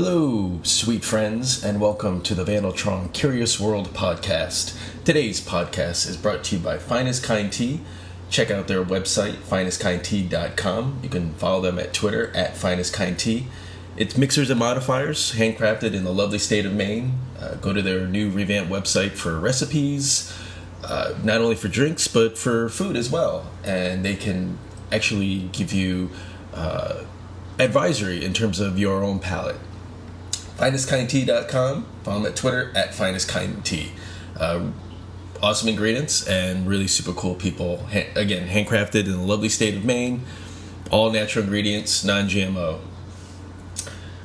Hello, sweet friends, and welcome to the Vandaltron Curious World podcast. Today's podcast is brought to you by Finest Kind Tea. Check out their website, finestkindtea.com. You can follow them at Twitter at Finest Kind Tea. It's mixers and modifiers, handcrafted in the lovely state of Maine. Uh, go to their new revamped website for recipes, uh, not only for drinks, but for food as well. And they can actually give you uh, advisory in terms of your own palate finestkindtea.com. Follow me at Twitter at finestkindtea. Uh, awesome ingredients and really super cool people. Ha- again, handcrafted in the lovely state of Maine. All natural ingredients, non GMO.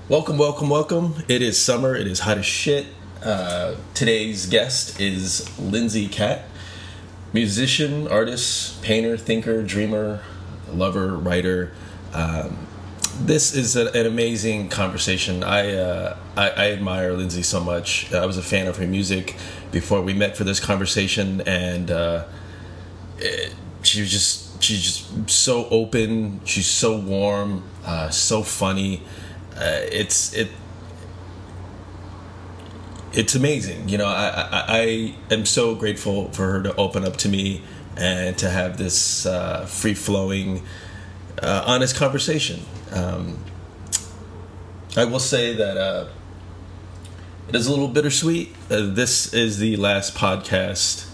Welcome, welcome, welcome. It is summer. It is hot as shit. Uh, today's guest is Lindsay Katt, musician, artist, painter, thinker, dreamer, lover, writer. Um, this is a, an amazing conversation. I, uh, I, I admire Lindsay so much. I was a fan of her music before we met for this conversation, and uh, it, she was just she's just so open. She's so warm, uh, so funny. Uh, it's it. It's amazing, you know. I, I I am so grateful for her to open up to me and to have this uh, free flowing, uh, honest conversation. Um, I will say that uh, it is a little bittersweet. Uh, this is the last podcast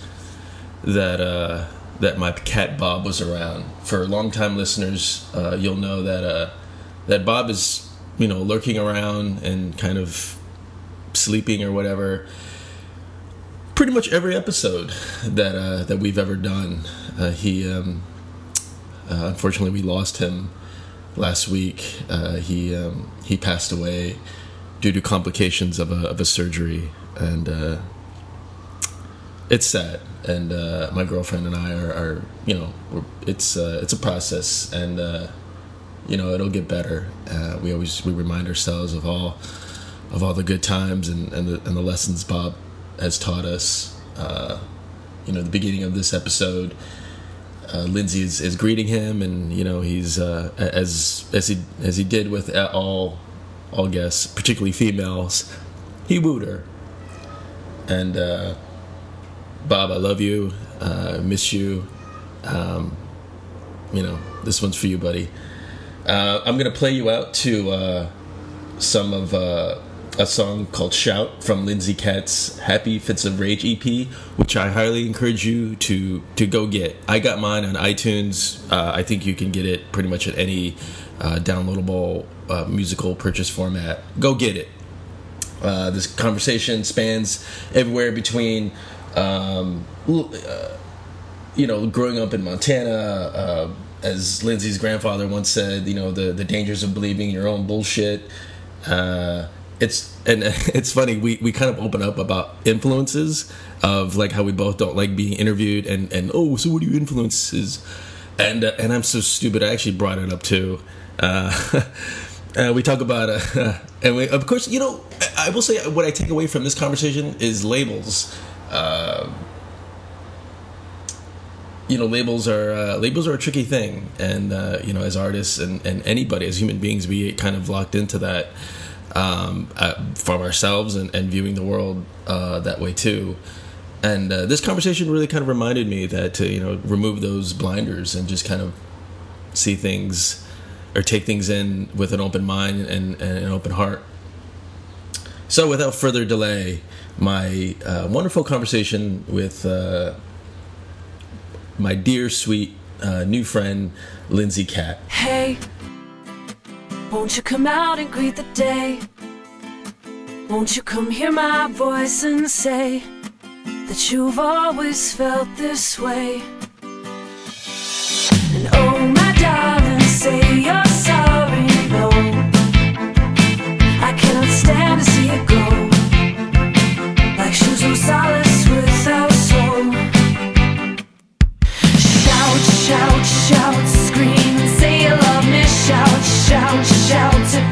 that uh, that my cat Bob was around. For longtime listeners, uh, you'll know that uh, that Bob is you know lurking around and kind of sleeping or whatever. Pretty much every episode that uh, that we've ever done, he um, unfortunately we lost him last week. Uh, he um, he passed away due to complications of a of a surgery, and uh, it's sad. And uh, my girlfriend and I are, are you know, it's uh, it's a process, and uh, you know it'll get better. Uh, we always we remind ourselves of all of all the good times and and the, and the lessons Bob has taught us. You know, the beginning of this episode. Uh, Lindsay is, is greeting him, and you know he's uh, as as he as he did with all all guests, particularly females. He wooed her, and uh, Bob, I love you, uh, miss you. Um, you know this one's for you, buddy. Uh, I'm gonna play you out to uh, some of a song called Shout from Lindsay Katt's Happy Fits of Rage EP, which I highly encourage you to to go get. I got mine on iTunes. Uh, I think you can get it pretty much at any uh, downloadable uh, musical purchase format. Go get it. Uh, this conversation spans everywhere between, um, uh, you know, growing up in Montana. Uh, as Lindsay's grandfather once said, you know, the, the dangers of believing your own bullshit it's and it's funny we, we kind of open up about influences of like how we both don't like being interviewed and and oh so what are your influences? And uh, and I'm so stupid I actually brought it up too. Uh, uh, we talk about uh, and we, of course you know I will say what I take away from this conversation is labels. Uh, you know labels are uh, labels are a tricky thing. And uh, you know as artists and, and anybody as human beings we kind of locked into that um, uh, from ourselves and, and, viewing the world uh, that way too. And uh, this conversation really kind of reminded me that to you know remove those blinders and just kind of see things or take things in with an open mind and, and an open heart. So, without further delay, my uh, wonderful conversation with uh, my dear, sweet uh, new friend, Lindsay Katt. Hey. Won't you come out and greet the day? Won't you come hear my voice and say that you've always felt this way? And oh, my darling, say you're sorry, no. I cannot stand to see it go like shoes soul. Shout, shout, shout, scream, say you love me, shout, shout, shout to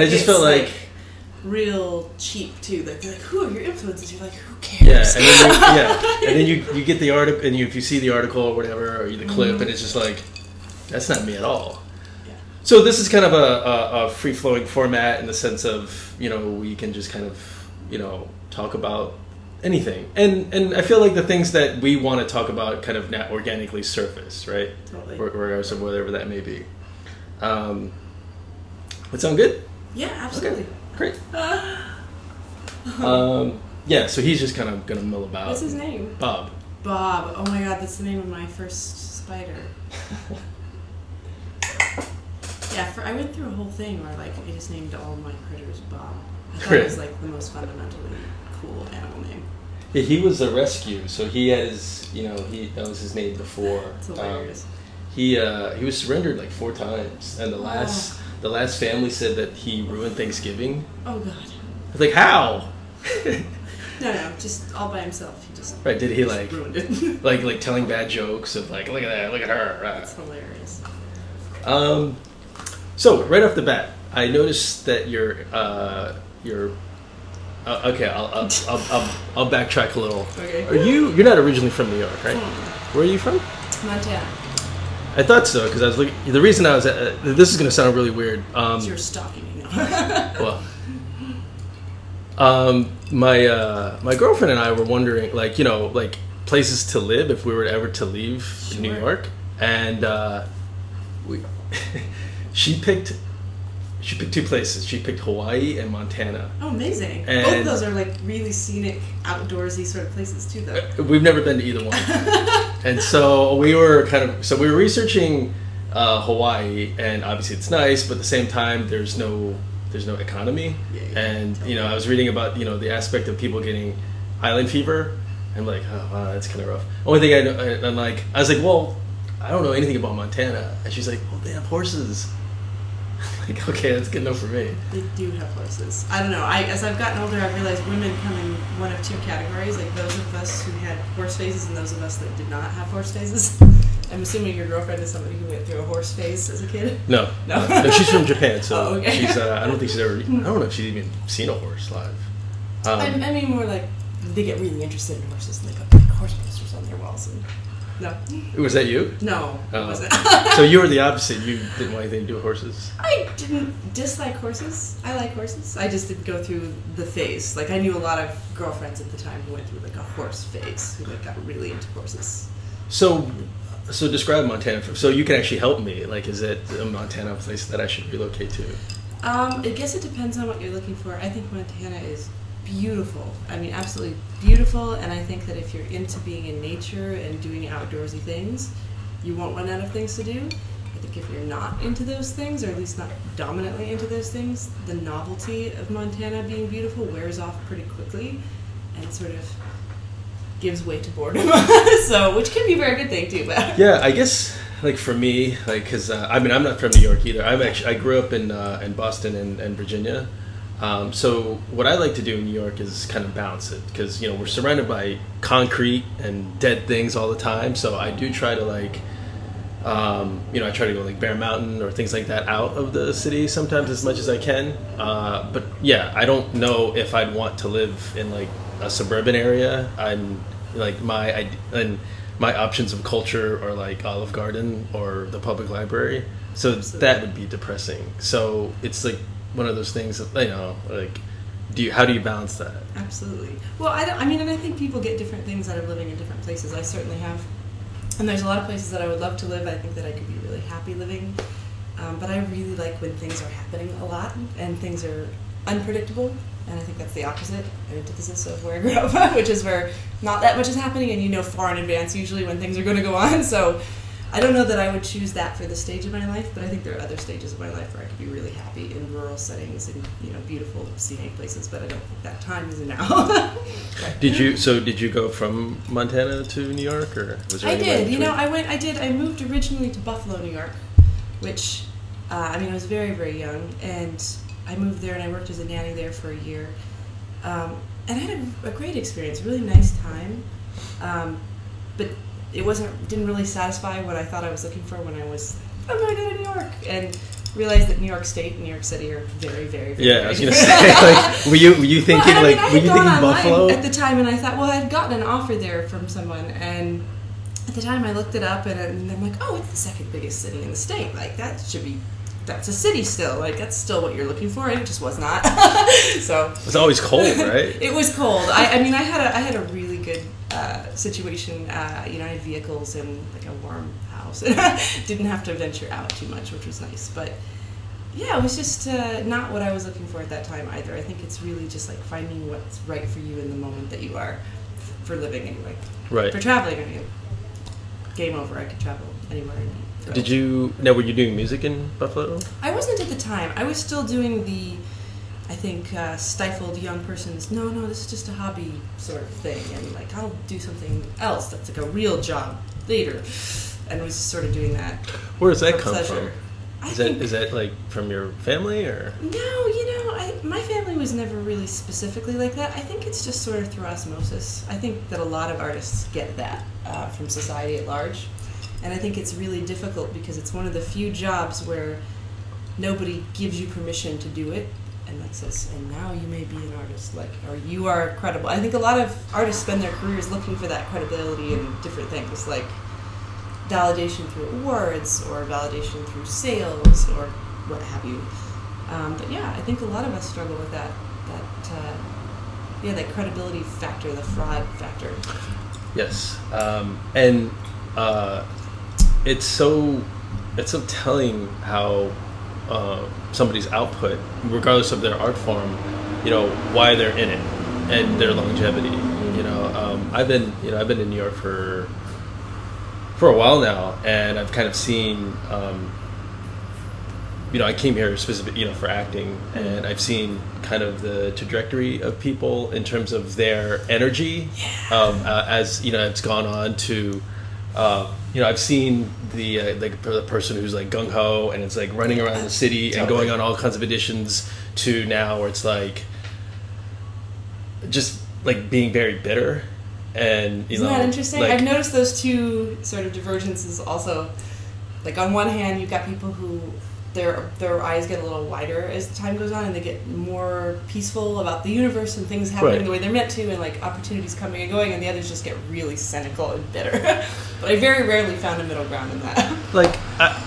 and I just felt like- real cheap too. Like they're like, "Who are your influences?" You're like, "Who yeah, cares?" and then you, yeah, and then you you get the article, and you, if you see the article or whatever, or the clip, and it's just like, that's not me at all. Yeah. So this is kind of a, a, a free flowing format in the sense of you know we can just kind of you know talk about anything, and and I feel like the things that we want to talk about kind of not organically surface, right? Totally. Re- Regardless of whatever that may be. Um, that sound good? Yeah, absolutely. great. um, yeah, so he's just kind of gonna mill about. What's his name? Bob. Bob. Oh my god, that's the name of my first spider. yeah, for, I went through a whole thing where like I just named all my critters Bob. I thought it was like the most fundamentally cool animal name. Yeah, he was a rescue, so he had his, you know, he that was his name before. It's Um, he uh, he was surrendered like four times, and the last the last family said that he ruined Thanksgiving. oh god. I was like, how? No, no, just all by himself. He just right? Did he like ruined it. like like telling bad jokes of like, look at that, look at her. It's hilarious. Um, so right off the bat, I noticed that your uh, your uh, okay, I'll I'll, I'll I'll I'll backtrack a little. Okay. Are you you're not originally from New York, right? Where are you from? Montana. I thought so because I was looking. The reason I was uh, this is going to sound really weird. Um, You're stalking me now. well, um, my uh, my girlfriend and I were wondering, like you know, like places to live if we were ever to leave New York, and uh, we she picked she picked two places. She picked Hawaii and Montana. oh, amazing. Both And- of those are like really scenic, outdoorsy sort of places too, though. We've never been to either one, and so we were kind of so we were researching uh, Hawaii, and obviously it's nice, but at the same time there's no there's no economy, Yeah, yeah, and you know I was reading about you know the aspect of people getting island fever. I'm like, oh wow, that's kind of rough. Only thing I know, I'm like, I was like, well, I don't know anything about Montana, and she's like, well, they have horses. Like, okay, that's good enough for me. They do have horses. I don't know. I as I've gotten older, I've realized women come in one of two categories, like those of us who had horse faces and those of us that did not have horse faces. I'm assuming your girlfriend is somebody who went through a horse phase as a kid. No, No. no, she's from Japan, so Oh, okay. she's. Uh, I don't think she's ever. I don't know if she's even seen a horse live. Um, I, I mean, more like they get really interested in horses and they put like horse posters on their walls. And no, was that you? no, it Oh. wasn't. so you were the opposite. You didn't want anything to do with horses. I didn't dislike horses. I like horses. I just didn't go through the phase. Like I knew a lot of girlfriends at the time who went through like a horse phase, who like got really into horses. So, so describe Montana. For, so you can actually help me. Like, is it a Montana place that I should relocate to? Um, I guess it depends on what you're looking for. I think Montana is beautiful. I mean, absolutely beautiful. And I think that if you're into being in nature and doing outdoorsy things, you won't run out of things to do. I think if you're not into those things, or at least not dominantly into those things, the novelty of Montana being beautiful wears off pretty quickly, and sort of gives way to boredom. so, which can be a very good thing too. But Yeah, I guess like for me, like because uh, I mean I'm not from New York either. I'm actually I grew up in uh, in Boston and, and Virginia. Um, so what I like to do in New York is kind of balance it because you know we're surrounded by concrete and dead things all the time. So I do try to like Um, you know, I try to go like Bear Mountain or things like that out of the city sometimes as much as I can. Uh, but yeah, I don't know if I'd want to live in like a suburban area. I'm like my ide- and my options of culture are like Olive Garden or the public library. So that would be depressing. So it's like one of those things that you know, like, do you how do you balance that? Absolutely. Well, I, don't, I mean, and I think people get different things out of living in different places. I certainly have. And there's a lot of places that I would love to live. I think that I could be really happy living. Um, but I really like when things are happening a lot and things are unpredictable. And I think that's the opposite, an antithesis of where I grew up, which is where not that much is happening and you know far in advance usually when things are going to go on. So I don't know that I would choose that for the stage of my life, but I think there are other stages of my life where I could be really happy in rural settings and you know beautiful scenic places. But I don't think that time is now. Did you so did you go from Montana to New York or was there I did. You know. I went. I did. I moved originally to Buffalo, New York, which uh, I mean, I was very, very young, and I moved there and I worked as a nanny there for a year, um, and I had a, a great experience. Really nice time, um, but it wasn't. Didn't really satisfy what I thought I was looking for when I was. Oh I'm going to go to New York and realized that New York State and New York City are very, very, very. Yeah, I was gonna say, like, were you were you thinking Well, I like mean, I were you thinking Buffalo? at the time, and I thought, well, I'd gotten an offer there from someone, and at the time I looked it up, and, and I'm like, oh, it's the second biggest city in the state. Like that should be, that's a city still. Like that's still what you're looking for, and it just was not. so It's always cold, right? it was cold. I, I mean, I had a I had a really good uh, situation. Uh, you know, I had vehicles and like a warm house. Didn't have to venture out too much, which was nice. But yeah, it was just uh, not what I was looking for at that time either. I think it's really just like finding what's right for you in the moment that you are for living anyway. right. For traveling, I mean, game over. I could travel anywhere. I need to. Did you now were you doing music in Buffalo? I wasn't at the time. I was still doing the, I think, uh, stifled young person's, no, no, this is just a hobby sort of thing. And like, I'll do something else that's like a real job later. And was sort of doing that. Where does that come pleasure. from? I Is that think, is that like from your family or? no, you know, I, my family was never really specifically like that. I think it's just sort of through osmosis. I think that a lot of artists get that uh, from society at large. And I think it's really difficult because it's one of the few jobs where nobody gives you permission to do it and like says, and now you may be an artist, like, or you are credible. I think a lot of artists spend their careers looking for that credibility in different things, like validation through awards or validation through sales or what have you. Um, but yeah, I think a lot of us struggle with that. That uh, yeah, that credibility factor, the fraud factor. Yes, um, and uh, it's so it's so telling how uh, somebody's output, regardless of their art form, you know, why they're in it and their longevity. You know, um, I've been you know I've been in New York for for a while now, and I've kind of seen. Um, you know, I came here specific, you know, for acting, and I've seen kind of the trajectory of people in terms of their energy, um, uh, as you know, it's gone on to, uh, you know, I've seen the uh, like the person who's like gung ho and it's like running around the city and going on all kinds of auditions to now where it's like just like being very bitter, and you Isn't know, that interesting? like- I've noticed those two sort of divergences also. Like on one hand, you've got people who their their eyes get a little wider as time goes on, and they get more peaceful about the universe and things happening Right. the way they're meant to, and like opportunities coming and going. And the others just get really cynical and bitter. but I very rarely found a middle ground in that. like I,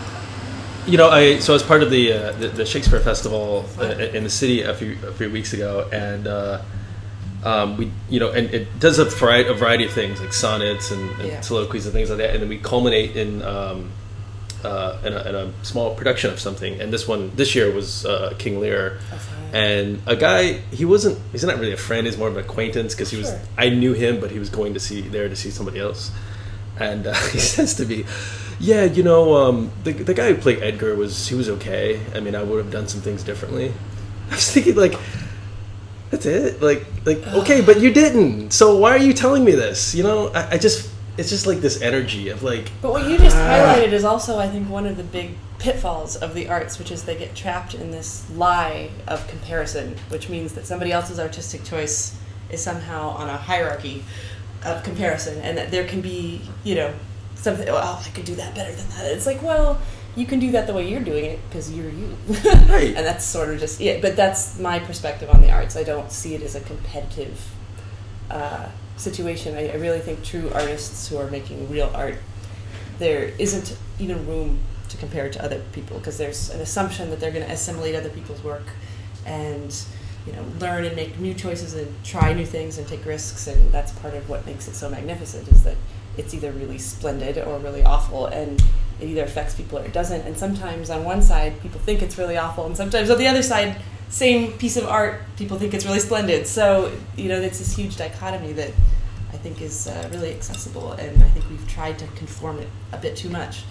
you know i so I was part of the uh, the, the shakespeare festival uh, in the city a few a few weeks ago and uh, um, we you know and it does a variety, a variety of things like sonnets and, and Yeah. soliloquies and things like that and then we culminate in um, uh, in, a, in a small production of something and this one this year was uh, king lear. And a guy he wasn't he's not really a friend he's more of an acquaintance because he was i knew him but he was going to see there to see somebody else. And uh, he says to me yeah you know um, the, the guy who played edgar was he was okay. I mean i would have done some things differently. I was thinking like that's it? Like like okay but you didn't. So why are you telling me this? You know i, I just it's just like this energy of like But what you just highlighted is also, I think, one of the big pitfalls of the arts, which is they get trapped in this lie of comparison, which means that somebody else's artistic choice is somehow on a hierarchy of comparison, and that there can be, you know, something. Well, I could do that better than that. It's like, well, you can do that the way you're doing it because you're you. Right. and that's sort of just yeah. But that's my perspective on the arts. I don't see it as a competitive uh, situation. I, I really think true artists who are making real art, there isn't even room to compare to other people because there's an assumption that they're going to assimilate other people's work and you know learn and make new choices and try new things and take risks and that's part of what makes it so magnificent is that it's either really splendid or really awful and it either affects people or it doesn't and sometimes on one side people think it's really awful and sometimes on the other side same piece of art people think it's really splendid so you know it's this huge dichotomy that i think is uh, really accessible and i think we've tried to conform it a bit too much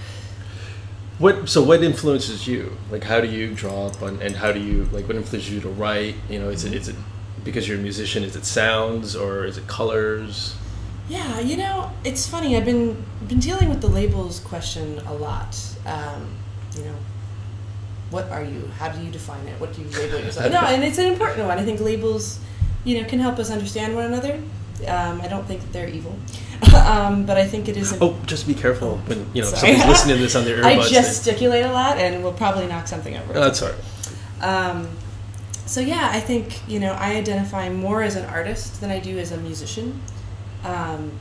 What so what influences you? Like how do you draw up on and how do you like what influences you to write? You know, is it is it because you're a musician, is it sounds or is it colors? Yeah, you know, it's funny. I've been been dealing with the labels question a lot. Um, you know, what are you? How do you define it? What do you label yourself? no, and it's an important one. I think labels, you know, can help us understand one another. Um, I don't think that they're evil, um, but I think it is. Oh, just be careful when you know Sorry. somebody's listening to this on their I earbuds. gesticulate a lot, and we'll probably knock something over. Oh, that's all right. Um, so yeah, I think you know I identify more as an artist than I do as a musician, um,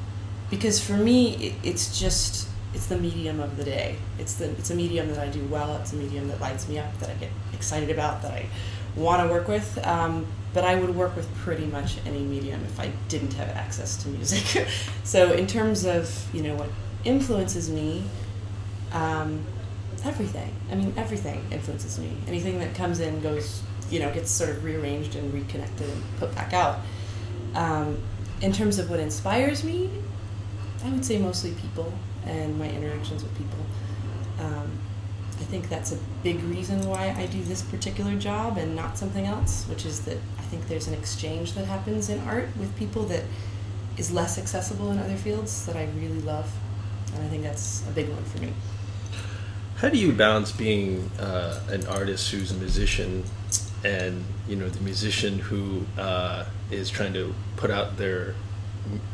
because for me it, it's just it's the medium of the day. It's the it's a medium that I do well. It's a medium that lights me up, that I get excited about, that I want to work with. Um, but I would work with pretty much any medium if I didn't have access to music. so in terms of you know what influences me, um, everything. I mean, everything influences me. Anything that comes in goes, you know, gets sort of rearranged and reconnected and put back out. Um, in terms of what inspires me, I would say mostly people and my interactions with people. Um, I think that's a big reason why I do this particular job and not something else, which is that I think there's an exchange that happens in art with people that is less accessible in other fields that I really love. And I think that's a big one for me. How do you balance being uh, an artist who's a musician and you know the musician who uh, is trying to put out their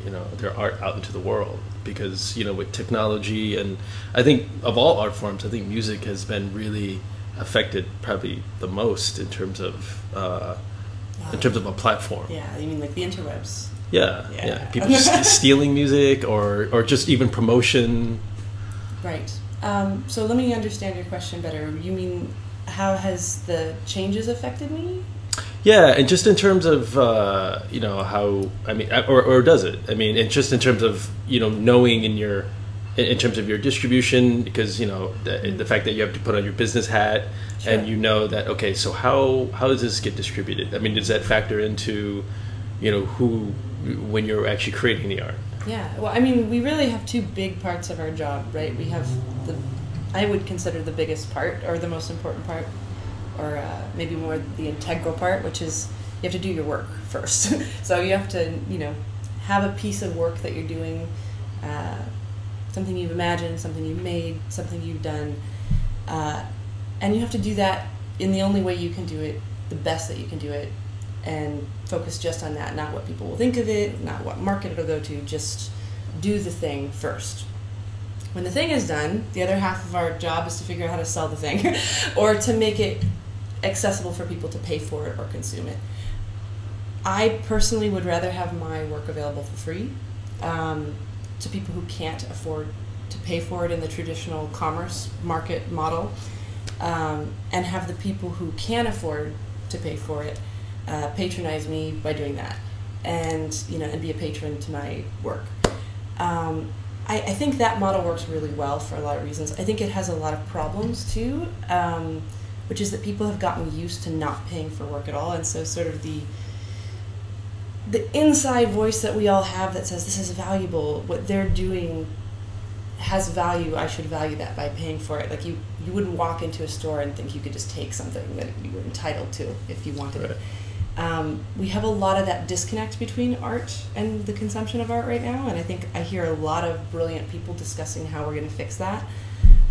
you know their art out into the world? Because you know with technology and I think of all art forms, I think music has been really affected probably the most in terms of uh, in terms of a platform. Yeah, you mean like the interwebs? Yeah, Yeah. yeah. People just stealing music or or just even promotion. Right. Um, so let me understand your question better. You mean how has the changes affected me? Yeah, and just in terms of uh, you know how I mean, or, or does it? I mean, and just in terms of you know knowing in your in, in terms of your distribution, because you know the, the fact that you have to put on your business hat Sure. and you know that okay, so how how does this get distributed? I mean, does that factor into you know who when you're actually creating the art? Yeah. Well, I mean, we really have two big parts of our job, right? We have the, I would consider the biggest part or the most important part, or uh, maybe more the integral part, which is you have to do your work first. so you have to, you know, have a piece of work that you're doing, uh, something you've imagined, something you've made, something you've done, uh, and you have to do that in the only way you can do it, the best that you can do it, and focus just on that, not what people will think of it, not what market it'll go to, just do the thing first. When the thing is done, the other half of our job is to figure out how to sell the thing or to make it accessible for people to pay for it or consume it. I personally would rather have my work available for free um, to people who can't afford to pay for it in the traditional commerce market model, um, and have the people who can afford to pay for it uh, patronize me by doing that, and you know, and be a patron to my work. Um, I, I think that model works really well for a lot of reasons. I think it has a lot of problems too, um, which is that people have gotten used to not paying for work at all, and so sort of the the inside voice that we all have that says this is valuable, what they're doing has value. I should value that by paying for it. Like you, you wouldn't walk into a store and think you could just take something that you were entitled to if you wanted it. Um, we have a lot of that disconnect between art and the consumption of art right now, and I think I hear a lot of brilliant people discussing how we're going to fix that.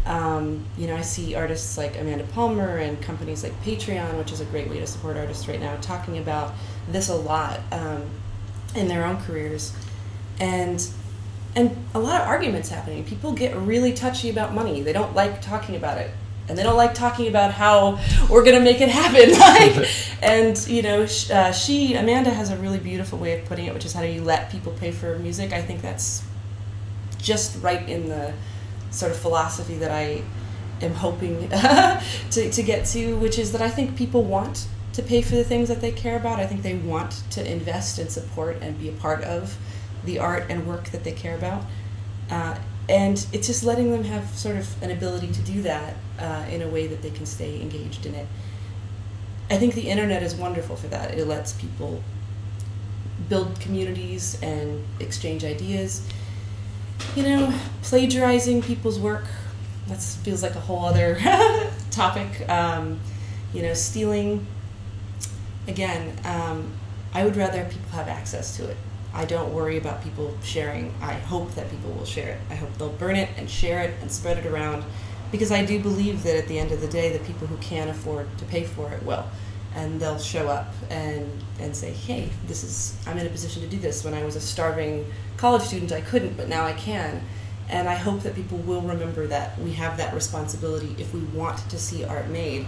Um, you know, I see artists like Amanda Palmer and companies like Patreon, which is a great way to support artists right now, talking about this a lot um, in their own careers. And and a lot of arguments happening. People get really touchy about money. They don't like talking about it, and they don't like talking about how we're gonna make it happen. like, and you know, sh- uh, she Amanda has a really beautiful way of putting it, which is how do you let people pay for music. I think that's just right in the sort of philosophy that I am hoping to, to get to, which is that I think people want to pay for the things that they care about. I think they want to invest and support and be a part of the art and work that they care about. Uh, and it's just letting them have sort of an ability to do that uh, in a way that they can stay engaged in it. I think the internet is wonderful for that. It lets people build communities and exchange ideas. You know, plagiarizing people's work, that feels like a whole other topic. Um, you know, stealing, again, um, I would rather people have access to it. I don't worry about people sharing. I hope that people will share it. I hope they'll burn it and share it and spread it around because I do believe that at the end of the day, the people who can afford to pay for it will. And they'll show up and, and say, hey, this is, I'm in a position to do this. When I was a starving college student, I couldn't, but now I can. And I hope that people will remember that we have that responsibility if we want to see art made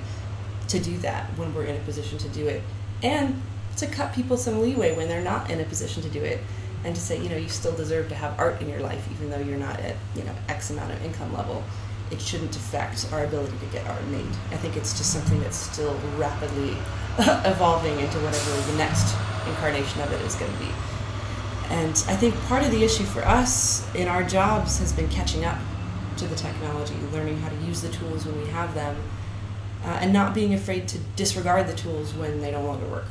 to do that when we're in a position to do it. And to cut people some leeway when they're not in a position to do it and to say, you know, you still deserve to have art in your life even though you're not at, you know, X amount of income level. It shouldn't affect our ability to get art made. I think it's just something that's still rapidly evolving into whatever the next incarnation of it is going to be. And I think part of the issue for us in our jobs has been catching up to the technology, learning how to use the tools when we have them, uh, and not being afraid to disregard the tools when they no longer work,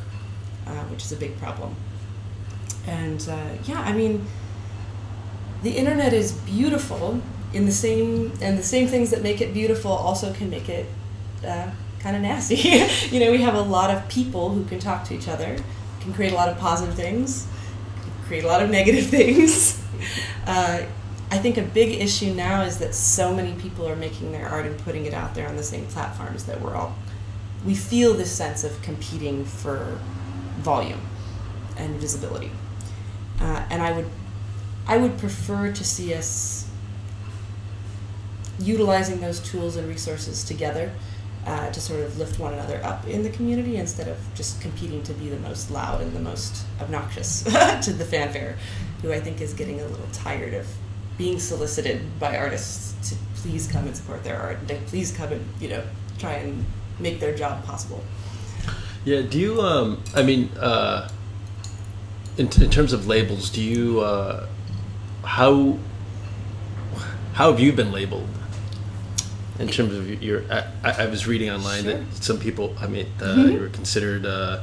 uh, which is a big problem. And uh, yeah, I mean, the internet is beautiful in the same, and the same things that make it beautiful also can make it uh, kind of nasty. you know, we have a lot of people who can talk to each other, can create a lot of positive things, create a lot of negative things. Uh, I think a big issue now is that so many people are making their art and putting it out there on the same platforms that we're all we feel this sense of competing for volume and visibility. Uh, and I would I would prefer to see us utilizing those tools and resources together uh, to sort of lift one another up in the community instead of just competing to be the most loud and the most obnoxious to the fanfare, who I think is getting a little tired of being solicited by artists to please come and support their art and to please come and you know try and make their job possible. Yeah. Do you? Um, I mean, uh, in, in terms of labels, do you? Uh, how how have you been labeled? In terms of your, I, I was reading online Sure. that some people, I mean, uh, Mhm. you were considered uh,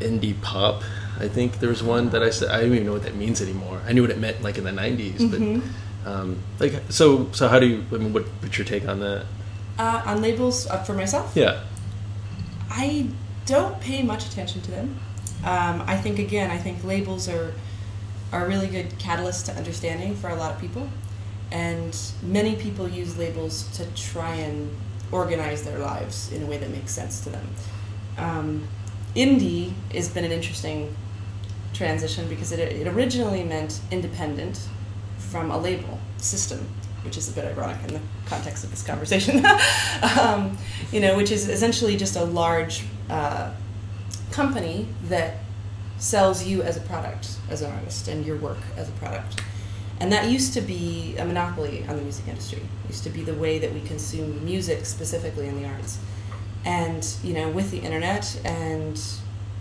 indie pop. I think there was one that I said I don't even know what that means anymore. I knew what it meant like in the '90s, Mhm. but um, like so. So how do you? I mean, what, what's your take on that? Uh, on labels uh, for myself, Yeah. I don't pay much attention to them. Um, I think again, I think labels are are a really good catalyst to understanding for a lot of people, and many people use labels to try and organize their lives in a way that makes sense to them. Um, indie has been an interesting transition because it, it originally meant independent from a label system, which is a bit ironic in the context of this conversation. um, you know, which is essentially just a large uh, company that sells you as a product, as an artist, and your work as a product. And that used to be a monopoly on the music industry. It used to be the way that we consume music specifically in the arts. And, you know, with the internet and,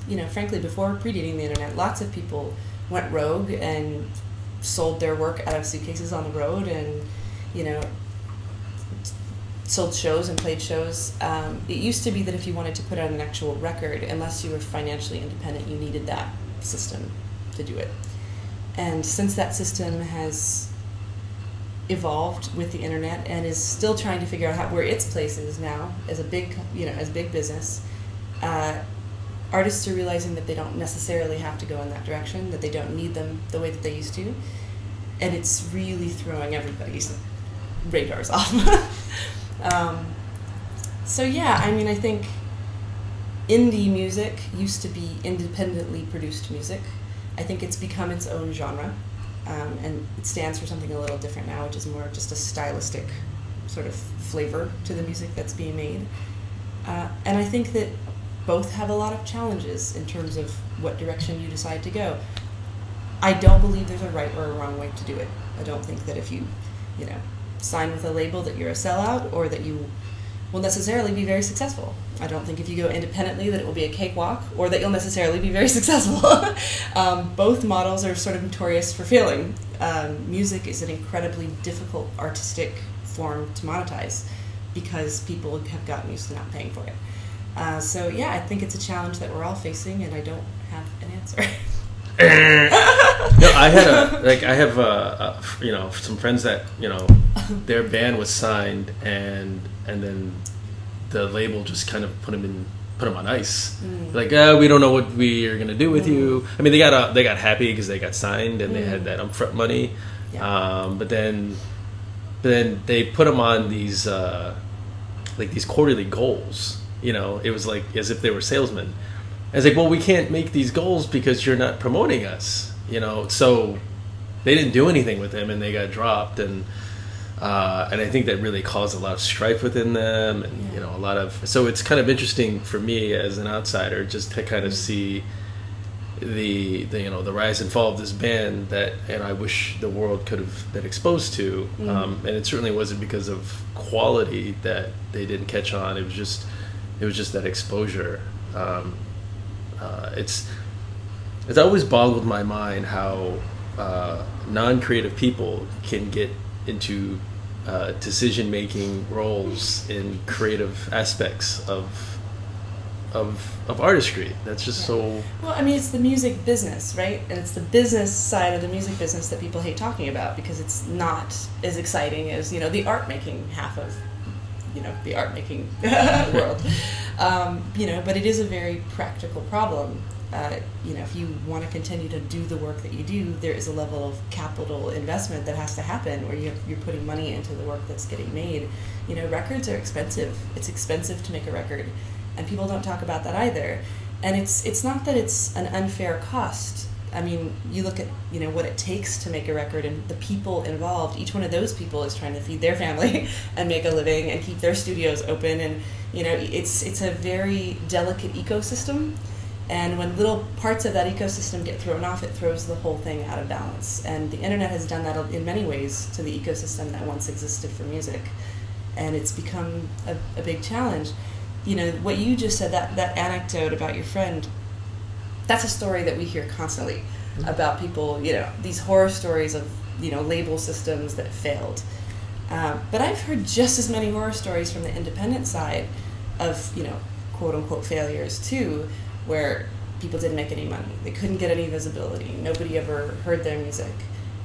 you know, frankly, before predating the internet, lots of people went rogue and sold their work out of suitcases on the road and, you know, sold shows and played shows. Um, it used to be that if you wanted to put out an actual record, unless you were financially independent, you needed that system to do it. And since that system has evolved with the internet and is still trying to figure out how, where its place is now as a big, you know, as big business, uh, artists are realizing that they don't necessarily have to go in that direction, that they don't need them the way that they used to, and it's really throwing everybody's radars off. um, so yeah, I mean, I think indie music used to be independently produced music. I think it's become its own genre. um, and it stands for something a little different now, which is more just a stylistic sort of flavor to the music that's being made. Uh, and I think that both have a lot of challenges in terms of what direction you decide to go. I don't believe there's a right or a wrong way to do it. I don't think that if you, you know, sign with a label that you're a sellout or that you will necessarily be very successful. I don't think if you go independently that it will be a cakewalk or that you'll necessarily be very successful. um, both models are sort of notorious for failing. Um, music is an incredibly difficult artistic form to monetize because people have gotten used to not paying for it. Uh, so yeah, I think it's a challenge that we're all facing, and I don't have an answer. no, I had a like I have uh, a, you know some friends that you know their band was signed and and then the label just kind of put them in put them on ice. Like uh, we don't know what we are gonna do with you. I mean they got uh, they got happy because they got signed and they had that upfront money, Yeah. um, but then but then they put them on these uh, like these quarterly goals. You know, it was like as if they were salesmen. I was like, well, we can't make these goals because you're not promoting us. You know, so they didn't do anything with them, and they got dropped, and uh, and I think that really caused a lot of strife within them, and you know, a lot of. So it's kind of interesting for me as an outsider just to kind of see the, the you know the rise and fall of this band that and I wish the world could have been exposed to um, and it certainly wasn't because of quality that they didn't catch on it was just it was just that exposure um, uh, it's it's always boggled my mind how uh, non-creative people can get into uh, decision-making roles in creative aspects of of of artistry that's just so Well, I mean, it's the music business, right? And it's the business side of the music business that people hate talking about because it's not as exciting as you know the art making half of you know the art making world. Um, you know, but it is a very practical problem. Uh, you know, if you want to continue to do the work that you do, there is a level of capital investment that has to happen where you have, you're putting money into the work that's getting made. You know, records are expensive. It's expensive to make a record, and people don't talk about that either. And it's it's not that it's an unfair cost. I mean, you look at you know what it takes to make a record and the people involved. Each one of those people is trying to feed their family and make a living and keep their studios open. And you know, it's it's a very delicate ecosystem. And when little parts of that ecosystem get thrown off, it throws the whole thing out of balance. And the internet has done that in many ways to the ecosystem that once existed for music. And it's become a, a big challenge. You know, what you just said, that, that anecdote about your friend, that's a story that we hear constantly about people, you know, these horror stories of, you know, label systems that failed. Um, but I've heard just as many horror stories from the independent side of, you know, quote unquote failures too, where people didn't make any money. They couldn't get any visibility. Nobody ever heard their music.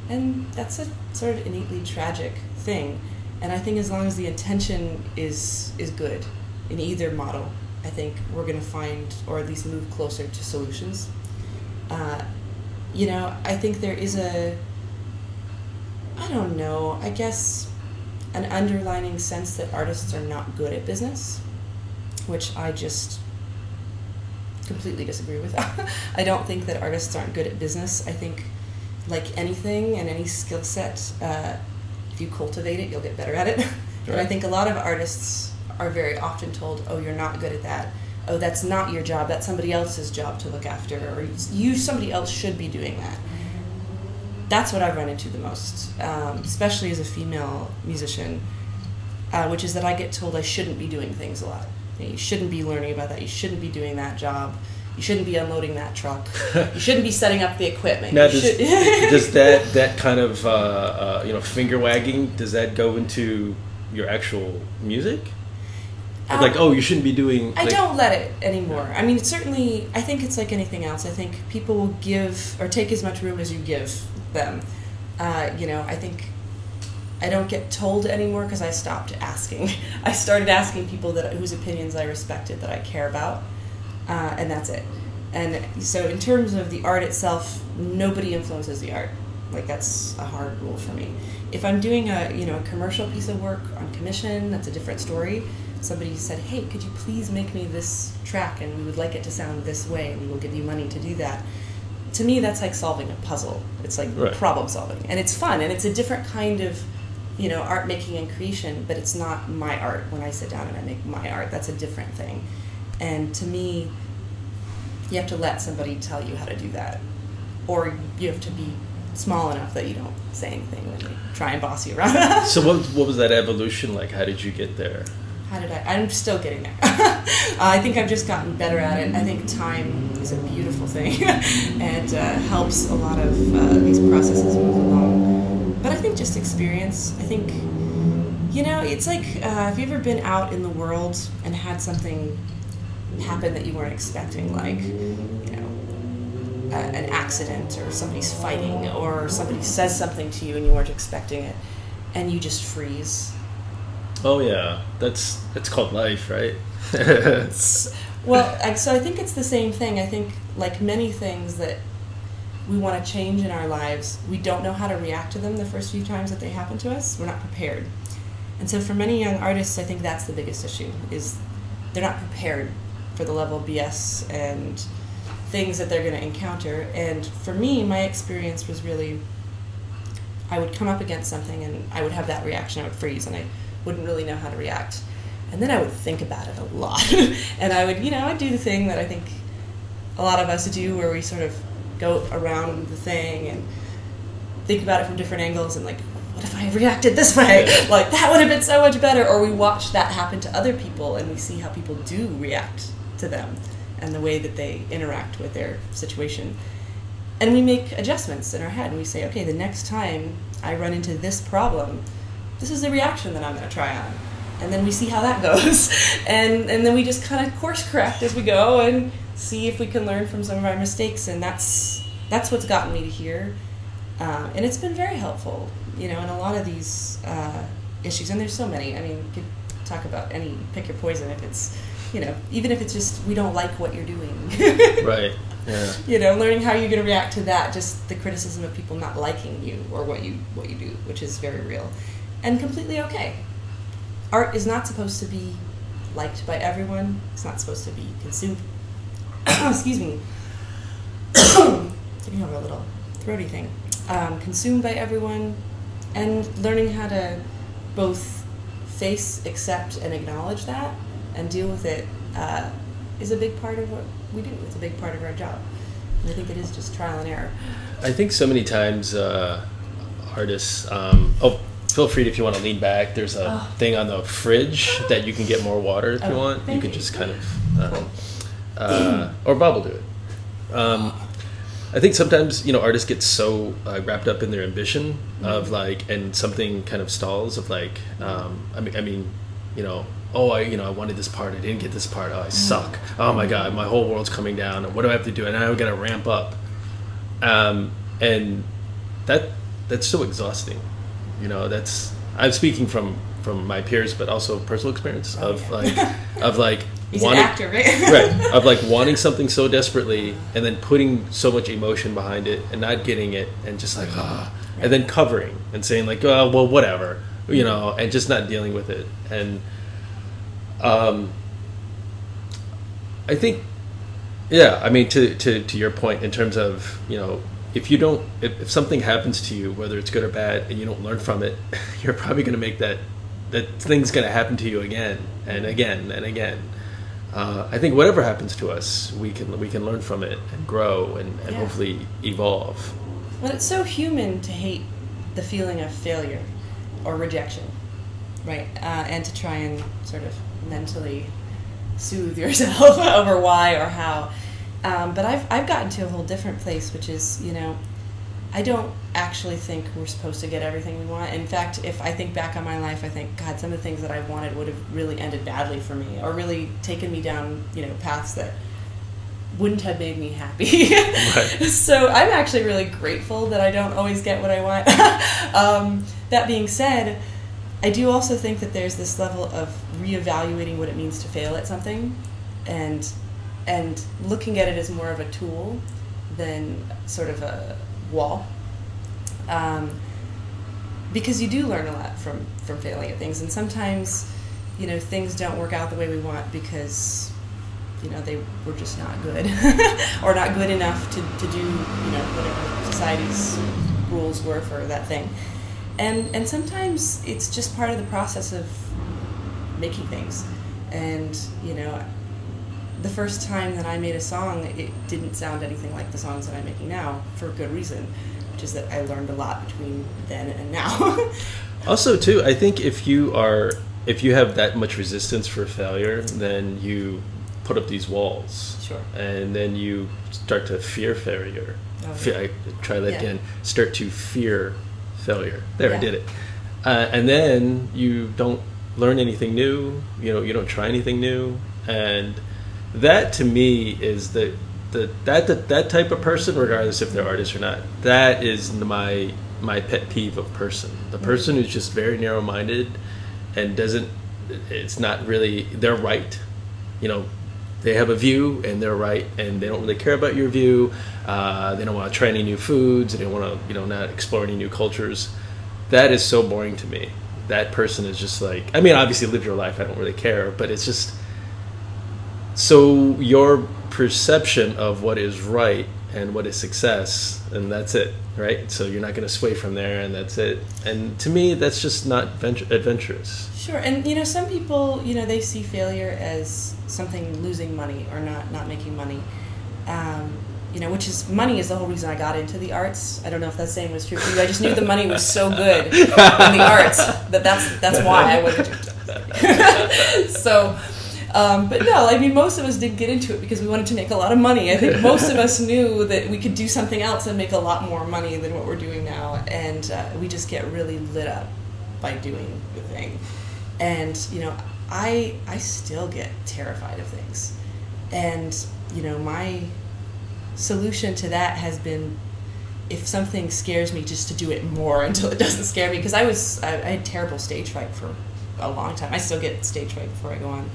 And that's a sort of innately tragic thing. And I think as long as the intention is is good in either model, I think we're going to find, or at least move closer to solutions. Uh, you know, I think there is a, I don't know, I guess an underlining sense that artists are not good at business, which I just completely disagree with. I don't think that artists aren't good at business. I think, like anything and any skill set, uh, if you cultivate it, you'll get better at it. and I think a lot of artists are very often told, "Oh, you're not good at that. Oh, that's not your job. That's somebody else's job to look after, or you somebody else should be doing that." That's what I've run into the most, um, especially as a female musician, uh, which is that I get told I shouldn't be doing things a lot. You, know, you shouldn't be learning about that. You shouldn't be doing that job. You shouldn't be unloading that truck. you shouldn't be setting up the equipment. Now, does, does that that kind of uh, uh, you know finger wagging does that go into your actual music? Um, like, oh, you shouldn't be doing. I don't let it anymore. I mean, certainly, I think it's like anything else. I think people will give or take as much room as you give them. Uh, you know, I think I don't get told anymore because I stopped asking. I started asking people that whose opinions I respected, that I care about, uh, and that's it. And so, in terms of the art itself, nobody influences the art. Like that's a hard rule for me. If I'm doing a you know a commercial piece of work on commission, that's a different story. Somebody said, "Hey, could you please make me this track, and we would like it to sound this way, and we will give you money to do that." to me that's like solving a puzzle. It's like Right. problem solving, and it's fun, and it's a different kind of you know art making and creation. But it's not my art when I sit down and I make my art. That's a different thing, and to me, you have to let somebody tell you how to do that, or you have to be small enough that you don't say anything when they try and boss you around. So what what was that evolution like? How did you get there? How did I? I'm still getting there. uh, I think I've just gotten better at it. I think time is a beautiful thing and uh, helps a lot of uh, these processes move along. But I think just experience. I think, you know, it's like uh, have you ever been out in the world and had something happen that you weren't expecting, like, you know, an accident or somebody's fighting or somebody says something to you and you weren't expecting it, and you just freeze Oh yeah, that's that's called life, right? Well, so I think it's the same thing. I think, like many things that we want to change in our lives, we don't know how to react to them the first few times that they happen to us. We're not prepared. And so for many young artists, I think that's the biggest issue is they're not prepared for the level of BS and things that they're going to encounter. And for me, my experience was really I would come up against something and I would have that reaction. I would freeze and I wouldn't really know how to react. And then I would think about it a lot. and I would, you know, I'd do the thing that I think a lot of us do where we sort of go around the thing and think about it from different angles and like, what if I reacted this way? like, that would have been so much better. Or we watch that happen to other people and we see how people do react to them and the way that they interact with their situation and we make adjustments in our head and we say okay the next time i run into this problem this is the reaction that i'm going to try on. And then we see how that goes. And and then we just kind of course correct as we go and see if we can learn from some of our mistakes. And that's that's what's gotten me to here. Uh, and it's been very helpful you know in a lot of these uh, issues. And there's so many. I mean you could talk about any pick your poison if it's you know even if it's just we don't like what you're doing. Right. Yeah. you know, learning how you're going to react to that, just the criticism of people not liking you or what you what you do, which is very real and completely okay. Art is not supposed to be liked by everyone. It's not supposed to be consumed. excuse me. you have a little throaty thing. Um, consumed by everyone, and learning how to both face, accept, and acknowledge that, and deal with it uh, is a big part of what we do. It's a big part of our job. And I think it is just trial and error. I think so many times uh, artists. Um, oh, feel free if you want to lean back. There's a Oh. thing on the fridge that you can get more water if you Oh, want. You can just kind of, um, uh, or Bob will do it. Um, I think sometimes you know artists get so uh, wrapped up in their ambition of like, and something kind of stalls of like, um, I mean, I mean, you know, oh, I you know I wanted this part, I didn't get this part, oh, I suck, oh my god, my whole world's coming down, what do I have to do? And I'm gonna ramp up, um, and that that's so exhausting. You know, that's I'm speaking from from my peers, but also personal experience Oh, of yeah. like of like He's wanting- an actor, right? right of like wanting something so desperately and then putting so much emotion behind it and not getting it and just like ah and then covering and saying like oh well whatever you know and just not dealing with it and um i think yeah i mean to to to your point in terms of you know if you don't if, if something happens to you whether it's good or bad and you don't learn from it you're probably going to make that that thing's going to happen to you again and again and again uh, I think whatever happens to us, we can we can learn from it and grow and, and Yeah. hopefully evolve. Well, it's so human to hate the feeling of failure or rejection, right? Uh, and to try and sort of mentally soothe yourself over why or how. Um, but I've, I've gotten to a whole different place, which is, you know, I don't actually think we're supposed to get everything we want. In fact, if I think back on my life, I think, God, some of the things that I wanted would have really ended badly for me or really taken me down, you know, paths that wouldn't have made me happy. Right. So I'm actually really grateful that I don't always get what I want. um, that being said, I do also think that there's this level of reevaluating what it means to fail at something, and and looking at it as more of a tool than sort of a wall. Um, because you do learn a lot from from failing at things, and sometimes, you know, things don't work out the way we want because you know they were just not good or not good enough to, to do you know whatever society's rules were for that thing and and sometimes it's just part of the process of making things and you know the first time that i made a song it didn't sound anything like the songs that i'm making now for good reason which is that i learned a lot between then and now Also, too, I think if you are if you have that much resistance for failure, then you put up these walls. Sure. And then you start to fear failure. Oh, yeah. I try that Yeah. again. Start to fear failure. There, I did it. Uh, and then you don't learn anything new. You know, you don't try anything new, and that to me is the the that that, that type of person, regardless if they're artists or not, that is my my pet peeve of person. The person who's just very narrow minded and doesn't. It's not really. They're right. You know, they have a view and they're right, and they don't really care about your view. Uh, they don't want to try any new foods. They don't want to, you know, not explore any new cultures. That is so boring to me. That person is just like. I mean, obviously, live your life. I don't really care, but it's just. So your perception of what is right and what is success, and that's it, right? So you're not going to sway from there, and that's it. And to me, that's just not venture- adventurous. Sure, and you know, some people, you know, they see failure as something losing money or not not making money. Um, you know, which is money is the whole reason I got into the arts. I don't know if that same was true for you. I just knew the money was so good in the arts that that's that's why I went. into so, um, but no, I mean, most of us didn't get into it because we wanted to make a lot of money. I think most of us knew that we could do something else and make a lot more money than what we're doing now, and uh, we just get really lit up by doing the thing. And you know, I I still get terrified of things, and you know, my solution to that has been if something scares me just to do it more until it doesn't scare me. Because i was I, I had terrible stage fright for a long time. I still get stage fright before i go on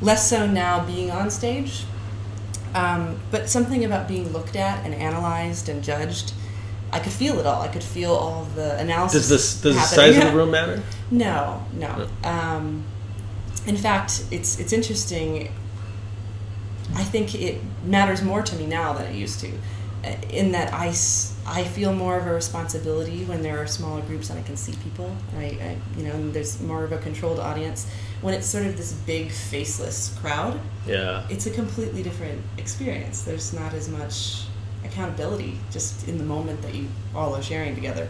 less so now being on stage um, but something about being looked at and analyzed and judged i could feel it all i could feel all the analysis Does this does the size of the room matter? No, no. Um, in fact, it's it's interesting. I think it matters more to me now than it used to, uh, in that I, I feel more of a responsibility when there are smaller groups and I can see people. I, I you know there's more of a controlled audience. When it's sort of this big faceless crowd, Yeah. it's a completely different experience. There's not as much accountability just in the moment that you all are sharing together.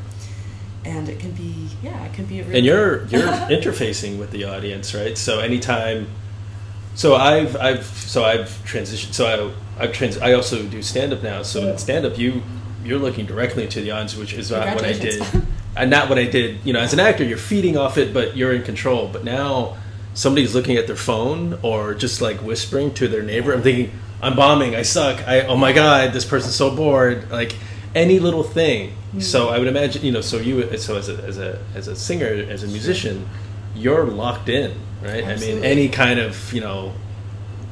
And it can be, yeah, it can be a really and you're you're interfacing with the audience, right? So anytime, so I've I've so I've transitioned. So I I've trans. I also do stand up now. So in stand up, you you're looking directly into the audience, which is not what I did, and not what I did. You know, as an actor, you're feeding off it, but you're in control. But now somebody's looking at their phone or just like whispering to their neighbor. I'm thinking, I'm bombing. I suck. I oh my god, this person's so bored. Like any little thing. Hmm. So I would imagine, you know, so you so as a as a as a singer, as a musician, you're locked in, right? I mean, any kind of you know,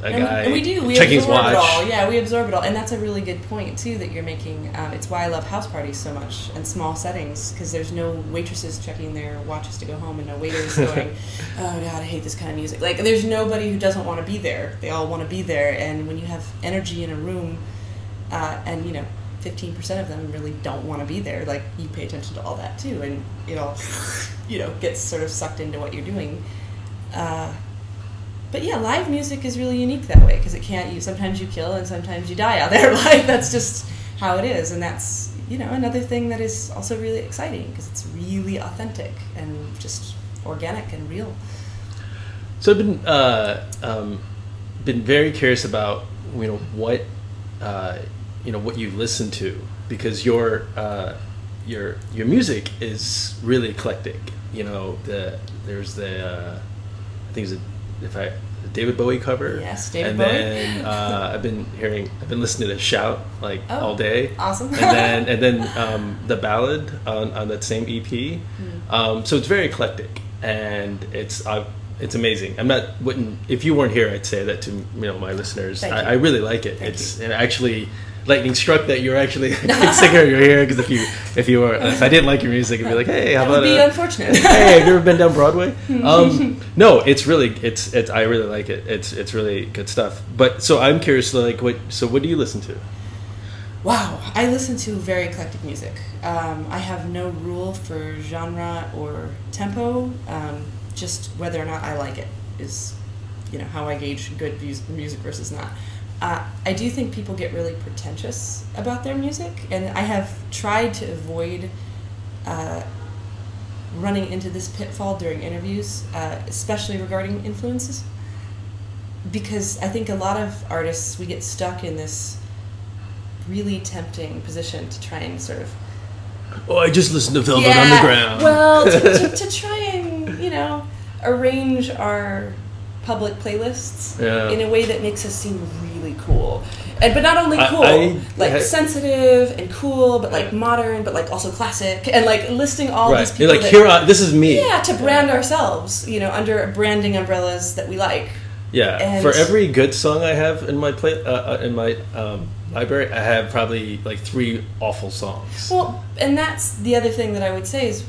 a and, guy we do. We checking his absorb watch. it all. Yeah, we absorb it all, and that's a really good point too that you're making. Um, it's why I love house parties so much and small settings because there's no waitresses checking their watches to go home and no waiters going, "Oh God, I hate this kind of music." Like, there's nobody who doesn't want to be there. They all want to be there, and when you have energy in a room, uh, and you know. 15% of them really don't want to be there. Like, you pay attention to all that too, and it all, you know, gets sort of sucked into what you're doing. Uh, but yeah, live music is really unique that way because it can't. You sometimes you kill and sometimes you die out there live. That's just how it is, and that's you know another thing that is also really exciting because it's really authentic and just organic and real. So I've been uh, um, been very curious about you know what uh, you know what you listen to because your uh, your your music is really eclectic. You know the there's the uh, I think it's a, if I David Bowie cover. Yes, David and Bowie. then uh, I've been hearing I've been listening to Shout like Oh, all day. awesome. and then and then um, the ballad on, on that same EP. Hmm. Um, so it's very eclectic, and it's uh, it's amazing. I'm not wouldn't if you weren't here, I'd say that to you know my listeners. I, you. I really like it. Thank it's and actually lightning struck that you're actually a good singer. You're here because if you if you were if I didn't like your music, I'd be like, hey, how That about would be a, unfortunate. hey, have you ever been down Broadway? Um, no, it's really it's it's I really like it. It's it's really good stuff. But so I'm curious, like, what so what do you listen to? Wow, I listen to very eclectic music. Um, I have no rule for genre or tempo. Um, just whether or not I like it is, you know, how I gauge good music versus not. Uh, I do think people get really pretentious about their music, and I have tried to avoid uh, running into this pitfall during interviews, uh, especially regarding influences, because I think a lot of artists we get stuck in this really tempting position to try and sort of Oh, I just listened to Velvet Underground. well, to, to, to try and you know arrange our public playlists Yeah. in a way that makes us seem really cool, and but not only cool, I- like I- sensitive and cool, but like Yeah. modern, but like also classic, and like listing all right, these people you're like that, here. I, this is me. yeah, to brand ourselves, you know, under branding umbrellas that we like. Yeah, And- for every good song I have in my play uh, uh, in my um, library, I have probably like three awful songs. Well, and that's the other thing that I would say is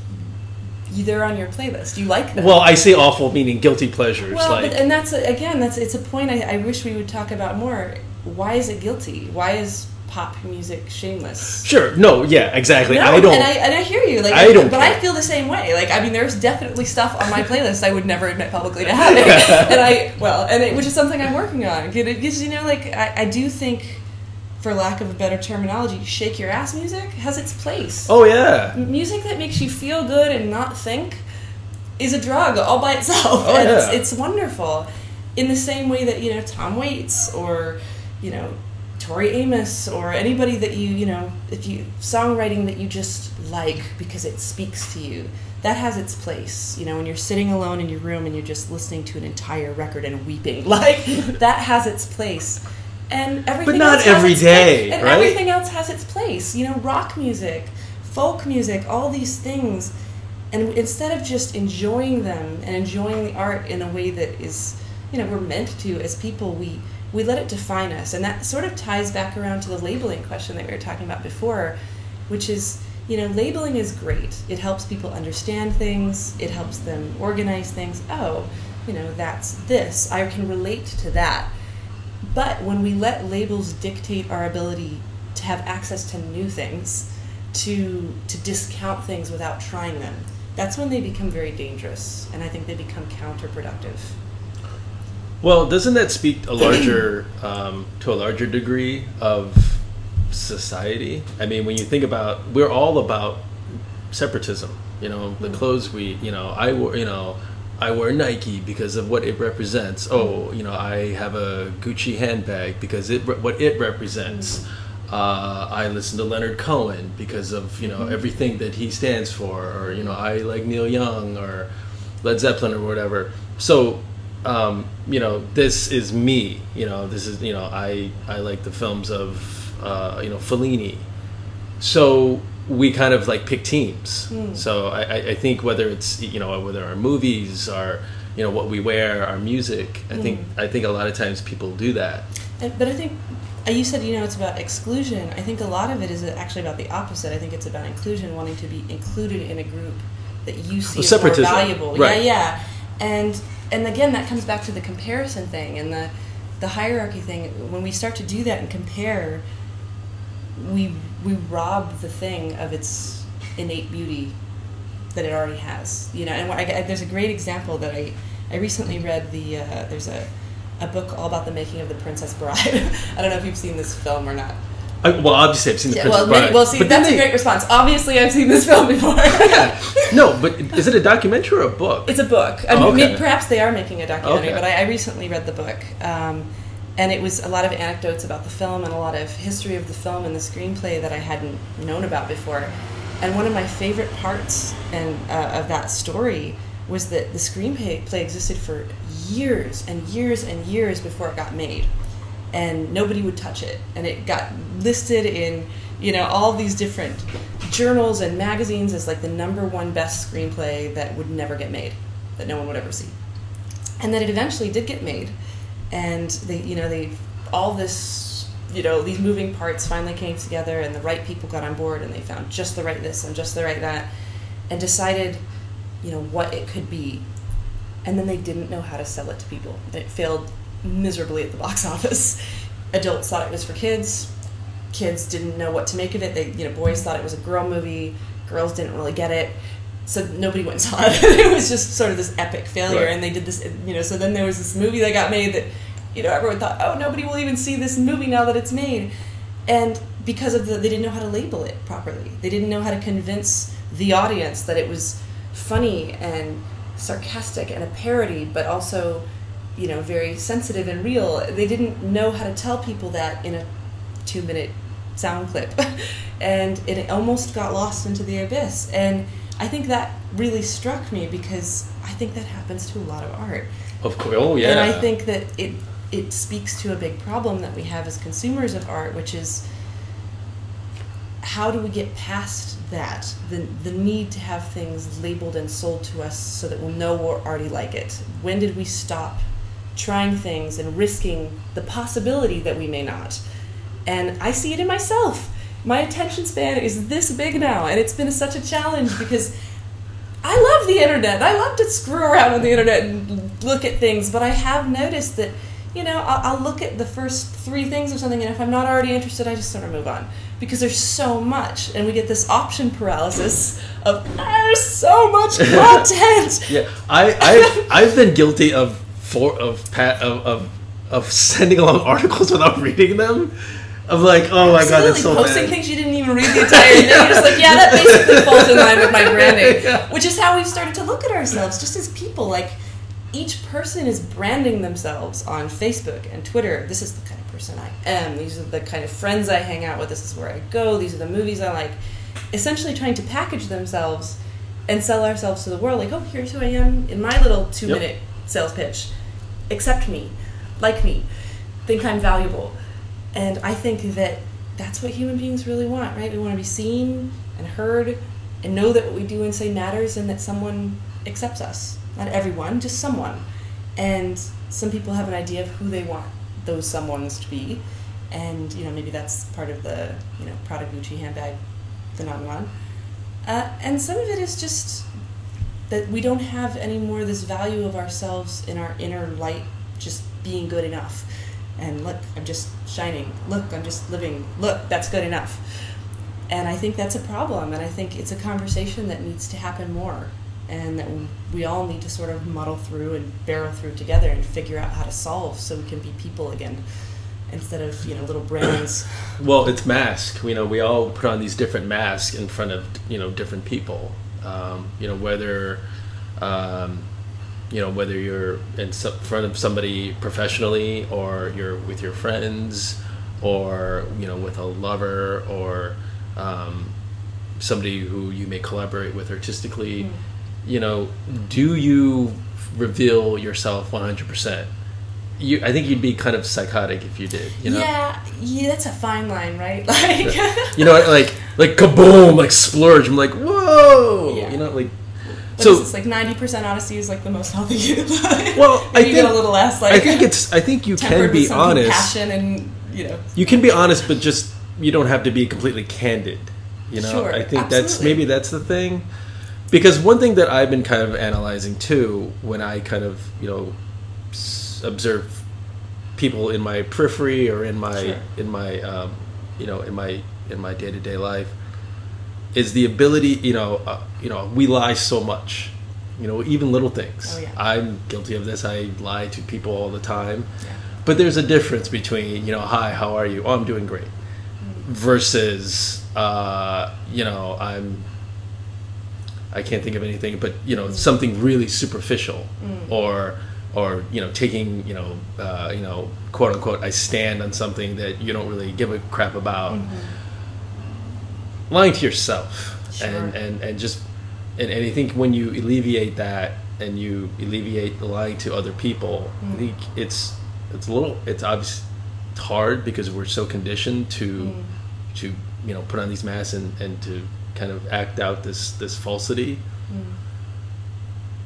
they're on your playlist. You like them. Well, I say awful meaning guilty pleasures. Well, like but, and that's again, that's it's a point I, I wish we would talk about more. Why is it guilty? Why is pop music shameless? sure, no, yeah, exactly. No, I don't. and I and I hear you. Like, I don't but I feel the same way. Like, I mean, there's definitely stuff on my playlist I would never admit publicly to having, and I well, and it, which is something I'm working on. Because you know, like, I, I do think, for lack of a better terminology, shake your ass music has its place. oh yeah, music that makes you feel good and not think is a drug all by itself. Oh, and yeah. it's, it's wonderful. In the same way that, you know, Tom Waits or, you know, Tori Amos or anybody that you, you know, if you songwriting that you just like because it speaks to you. That has its place, you know, when you're sitting alone in your room and you're just listening to an entire record and weeping. Like that has its place. And everything not else has every its day. And right? everything else has its place. You know, rock music, folk music, all these things. And instead of just enjoying them and enjoying the art in a way that is, you know, we're meant to as people, we we let it define us. And that sort of ties back around to the labeling question that we were talking about before, which is, you know, labeling is great. It helps people understand things, it helps them organize things. Oh, you know, that's this. I can relate to that. But when we let labels dictate our ability to have access to new things, to to discount things without trying them, that's when they become very dangerous, and I think they become counterproductive. Well, doesn't that speak a larger um, to a larger degree of society? I mean, when you think about, we're all about separatism. You know, the clothes we, you know, I wore, you know, I wear Nike because of what it represents. Oh, you know, I have a Gucci handbag because it what it represents. Uh, I listen to Leonard Cohen because of you know everything that he stands for, or you know, I like Neil Young or Led Zeppelin or whatever. So, um, you know, this is me. You know, this is you know, I I like the films of uh, you know Fellini. So we kind of like pick teams. So I, I- think whether it's you know whether our movies, our you know what we wear, our music. I think I think a lot of times people do that. And, but I think uh, you said you know it's about exclusion. I think a lot of it is actually about the opposite. I think it's about inclusion, wanting to be included in a group that you see Well, as more valuable. right. Yeah, yeah. And and again, that comes back to the comparison thing and the the hierarchy thing. When we start to do that and compare, we we rob the thing of its innate beauty that it already has. You know, and I, I- there's a great example that I I recently read. The uh, there's a a book all about the making of the Princess Bride. I don't know if you've seen this film or not. I, well, obviously I've seen the Yeah, Princess well, Bride. well, see, but that's a they- great response. Obviously, I've seen this film before. no, but is it a documentary or a book? It's a book. I mean, okay. perhaps they are making a documentary, Okay. but I, I recently read the book, um, and it was a lot of anecdotes about the film and a lot of history of the film and the screenplay that I hadn't known about before. And one of my favorite parts and uh, of that story was that the screenplay existed for years and years and years before it got made. And nobody would touch it. And it got listed in you know all these different journals and magazines as like the number one best screenplay that would never get made that no one would ever see. And then it eventually did get made and they you know they all this you know these moving parts finally came together and the right people got on board and they found just the right this and just the right that and decided you know what it could be. And then they didn't know how to sell it to people. It failed miserably at the box office. Adults thought it was for kids. Kids didn't know what to make of it. They you know boys thought it was a girl movie. Girls didn't really get it so nobody went and saw it. It was just sort of this epic failure Right. and they did this you know so then there was this movie that got made that you know everyone thought oh nobody will even see this movie now that it's made. And because of the they didn't know how to label it properly. They didn't know how to convince the audience that it was funny and sarcastic and a parody but also you know very sensitive and real. They didn't know how to tell people that in a two minute sound clip. And it almost got lost into the abyss. And i think that really struck me because i think that happens to a lot of art Of course. Oh yeah. and I think that it it speaks to a big problem that we have as consumers of art, which is how do we get past that the the need to have things labeled and sold to us so that we'll know we're already like it. When did we stop trying things and risking the possibility that we may not? And I see it in myself. My attention span is this big now, and it's been such a challenge because I love the internet. I love to screw around on the internet and look at things, but I have noticed that, you know, I'll, I'll look at the first three things of something, and if I'm not already interested, I just sort of move on because there's so much, and we get this option paralysis of there's so much content. Yeah, I I've, I've been guilty of for of pat of, of of sending along articles without reading them. Of like, oh my god, that's so posting bad. things you didn't even read the entire thing. You're just like, yeah, that basically falls in line with my branding. Yeah. Which is how we've started to look at ourselves, just as people. Like, each person is branding themselves on Facebook and Twitter. This is the kind of person I am. These are the kind of friends I hang out with. This is where I go. These are the movies I like. Essentially, trying to package themselves and sell ourselves to the world. Like, oh, here's who I am in my little two Yep. minute sales pitch. Accept me, like me, think I'm valuable. And I think that that's what human beings really want, right? We want to be seen and heard and know that what we do and say matters and that someone accepts us. Not everyone, just someone. And some people have an idea of who they want those someones to be. And, you know, maybe that's part of the, you know, Prada Gucci handbag phenomenon. Uh, and some of it is just that we don't have anymore this value of ourselves in our inner light just being good enough and look i'm just shining look i'm just living look that's good enough and i think that's a problem and i think it's a conversation that needs to happen more and that we all need to sort of muddle through and barrel through together and figure out how to solve so we can be people again instead of you know little brands Well, it's mask. You know, we all put on these different masks in front of you know different people. Um, you know, whether um, you know whether you're in front of somebody professionally, or you're with your friends, or you know with a lover, or um, somebody who you may collaborate with artistically. You know, do you reveal yourself one hundred percent? You, I think you'd be kind of psychotic if you did. You know? yeah yeah that's a fine line right like you know, like like kaboom, like splurge. I'm like, whoa, Yeah. you know, like. What So is this, like ninety percent honesty is like the most healthy. Well, I Maybe you get think- a little less like I think it's. I think you can be honest. Passion and you know You can be honest, but just you don't have to be completely candid. You know, Sure, I think that's maybe that's the thing. Because one thing that I've been kind of analyzing too, when I kind of you know observe people in my periphery or in my Sure. in my um, you know in my in my day to day life, is the ability. You know, uh, you know, we lie so much. You know, even little things. Oh, yeah. I'm guilty of this. I lie to people all the time. Yeah. But there's a difference between, you know, hi, how are you? Oh, I'm doing great. Versus, uh, you know, I'm, I can't think of anything, but, you know, something really superficial or, or, you know, taking, you know, uh, you know, quote unquote, I stand on something that you don't really give a crap about. Lying to yourself Sure. and, and, and just, and, and I think when you alleviate that and you alleviate the lying to other people, I mm. think it's, it's a little, it's obvious, it's hard because we're so conditioned to, mm. to, you know, put on these masks and, and to kind of act out this, this falsity. Mm.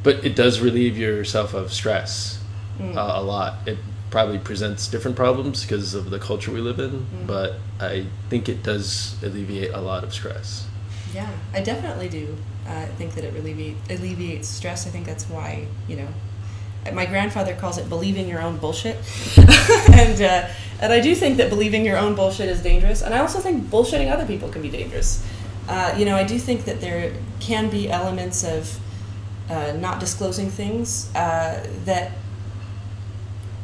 But it does relieve yourself of stress uh, a lot. It, probably presents different problems because of the culture we live in, Mm-hmm. but I think it does alleviate a lot of stress. Yeah, I definitely do uh, think that it alleviate, alleviates stress. I think that's why, you know, my grandfather calls it believing your own bullshit. and, uh, and I do think that believing your own bullshit is dangerous. And I also think bullshitting other people can be dangerous. Uh, you know, I do think that there can be elements of uh, not disclosing things uh, that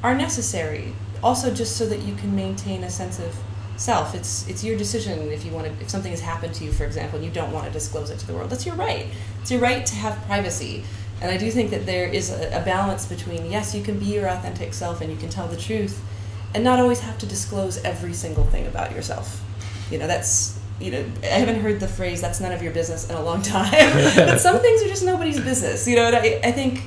are necessary. Also, just so that you can maintain a sense of self. It's it's your decision if you want to. If something has happened to you, for example, and you don't want to disclose it to the world, that's your right. It's your right to have privacy. And I do think that there is a, a balance between yes, you can be your authentic self and you can tell the truth, and not always have to disclose every single thing about yourself. You know, that's you know, I haven't heard the phrase "that's none of your business" in a long time. but some things are just nobody's business. You know, and I, I think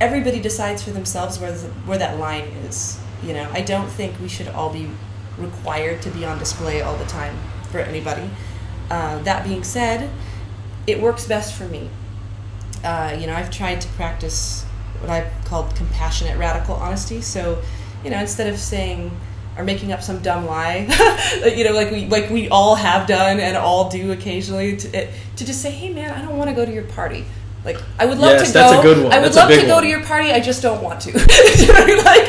everybody decides for themselves where the, where that line is. You know, I don't think we should all be required to be on display all the time for anybody. Uh, that being said, it works best for me. Uh, you know, I've tried to practice what I've called compassionate radical honesty. So, you know, instead of saying or making up some dumb lie, you know, like we like we all have done and all do occasionally, to, to just say, "Hey, man, I don't want to go to your party." Like I would love Yes, to that's go. a good one. I would That's love to go one. to your party. I just don't want to. like,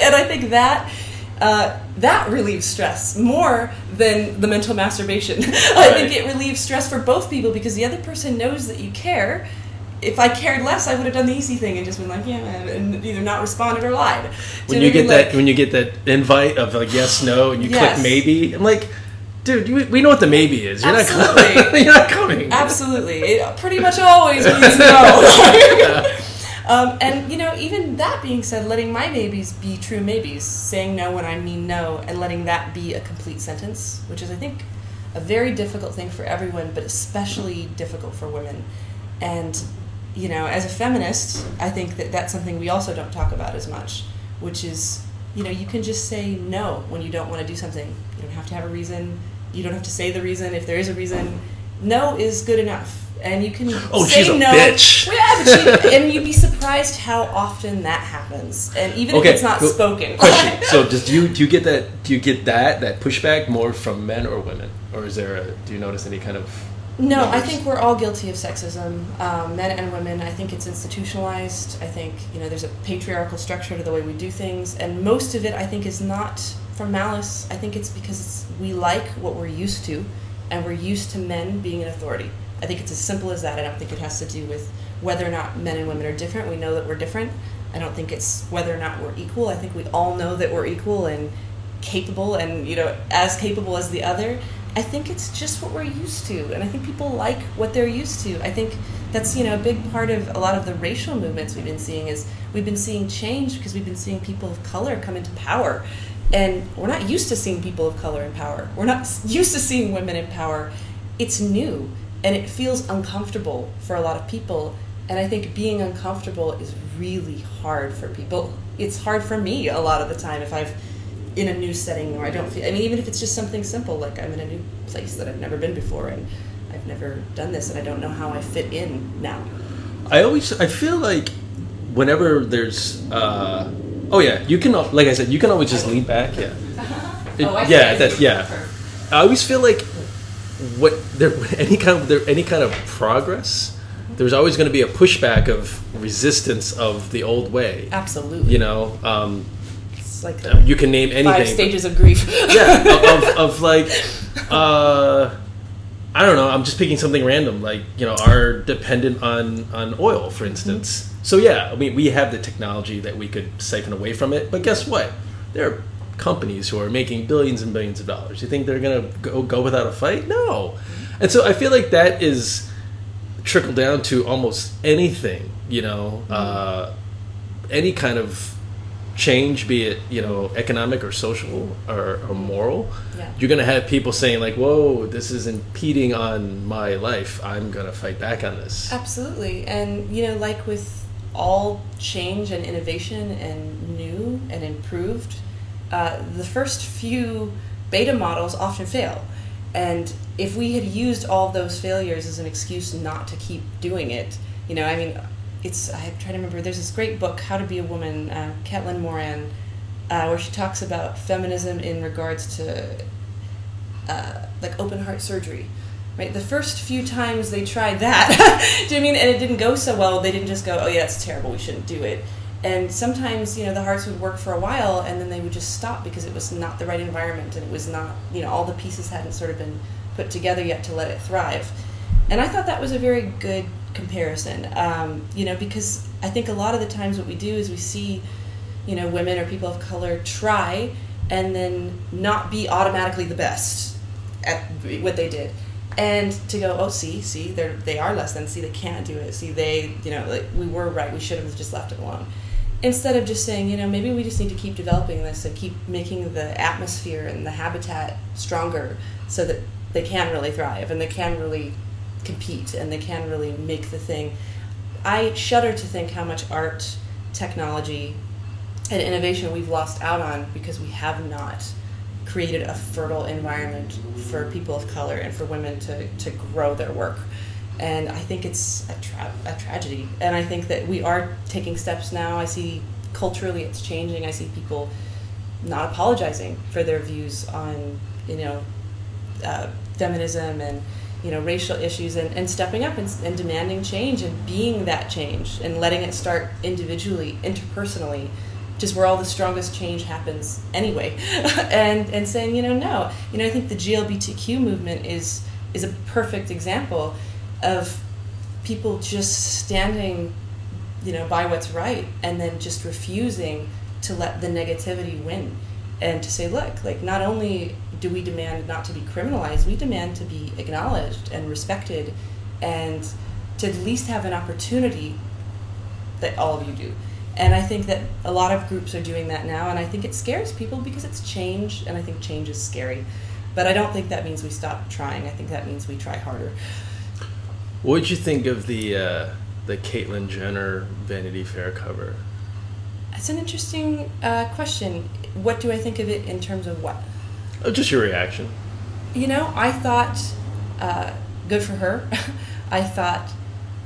and I think that uh, that relieves stress more than the mental masturbation. I think it relieves stress for both people because the other person knows that you care. If I cared less, I would have done the easy thing and just been like, yeah, and either not responded or lied. Do When you I get mean? that Like- when you get that invite of like yes no and you Yes. click maybe, I'm like, dude, you, we know what the maybe is. You're not Absolutely. coming. You're not coming. Absolutely. It pretty much always means no. um, and, you know, even that being said, letting my maybes be true maybes, saying no when I mean no, and letting that be a complete sentence, which is, I think, a very difficult thing for everyone, but especially difficult for women. And, you know, as a feminist, I think that that's something we also don't talk about as much, which is, you know, you can just say no when you don't want to do something. You don't have to have a reason. You don't have to say the reason. If there is a reason, no is good enough. And you can Oh, say she's a no. bitch. Well, yeah, but she, and you'd be surprised how often that happens. And even Okay, if it's not cool. spoken. Question. So, does do you do you get that? Do you get that that pushback more from men or women, or is there? A, do you notice any kind of? No, I think we're all guilty of sexism, um, men and women. I think it's institutionalized. I think you know there's a patriarchal structure to the way we do things, and most of it I think is not from malice. I think it's because we like what we're used to, and we're used to men being an authority. I think it's as simple as that. I don't think it has to do with whether or not men and women are different. We know that we're different. I don't think it's whether or not we're equal. I think we all know that we're equal and capable and you know as capable as the other i think it's just what we're used to and i think people like what they're used to i think that's you know a big part of a lot of the racial movements we've been seeing is we've been seeing change because we've been seeing people of color come into power and we're not used to seeing people of color in power. We're not used to seeing women in power. It's new and it feels uncomfortable for a lot of people. And i think being uncomfortable is really hard for people. It's hard for me a lot of the time if i've in a new setting or I don't feel I mean even if it's just something simple like I'm in a new place that I've never been before and I've never done this and I don't know how I fit in now. I always I feel like whenever there's uh oh yeah you can like I said you can always just lean back. Yeah. It- Oh, I yeah that yeah. I always feel like what there any kind of there any kind of progress there's always going to be a pushback of resistance of the old way. Absolutely. you know um, It's like the you can name anything five but- stages of grief. yeah of, of, of like uh i don't know i'm just picking something random like you know are dependent on on oil for instance so yeah i mean we have the technology that we could siphon away from it but guess what there are companies who are making billions and billions of dollars you think they're gonna go, go without a fight no and so i feel like that is trickle down to almost anything you know uh any kind of change, be it you know economic or social or, or moral, Yeah. you're gonna have people saying like, "Whoa, this is impeding on my life. I'm gonna fight back on this." Absolutely. And, you know, like with all change and innovation and new and improved, uh, the first few beta models often fail. And if we had used all those failures as an excuse not to keep doing it, you know, I mean, it's, I'm trying to remember, there's this great book, How to Be a Woman, uh, Caitlin Moran uh, where she talks about feminism in regards to uh, like open heart surgery. Right, the first few times they tried that, do you I mean? And it didn't go so well. They didn't just go, "Oh yeah, it's terrible. We shouldn't do it." And sometimes, you know, the hearts would work for a while, and then they would just stop because it was not the right environment, and it was not, you know, all the pieces hadn't sort of been put together yet to let it thrive. And I thought that was a very good comparison, um, you know, because I think a lot of the times what we do is we see, you know, women or people of color try and then not be automatically the best at what they did. And to go, oh, see, see, they're they are less than. See, they can't do it. See, they, you know, like we were right. We should have just left it alone. Instead of just saying, you know, maybe we just need to keep developing this and keep making the atmosphere and the habitat stronger, so that they can really thrive and they can really compete and they can really make the thing. I shudder to think how much art, technology, and innovation we've lost out on because we have not created a fertile environment for people of color and for women to, to grow their work. And I think it's a, tra- a tragedy. And I think that we are taking steps now. I see culturally it's changing. I see people not apologizing for their views on, you know, uh, feminism and you know racial issues and, and stepping up and, and demanding change and being that change and letting it start individually interpersonally is where all the strongest change happens anyway. And and saying you know no you know i think the glbtq movement is is a perfect example of people just standing you know by what's right and then just refusing to let the negativity win and to say look like not only do we demand not to be criminalized we demand to be acknowledged and respected and to at least have an opportunity that all of you do and i think that a lot of groups are doing that now and i think it scares people because it's change and i think change is scary but i don't think that means we stop trying i think that means we try harder What did you think of the uh, the Caitlyn Jenner Vanity Fair cover? That's an interesting uh, question. What do I think of it in terms of what? Oh, just your reaction. You know, I thought uh, good for her. I thought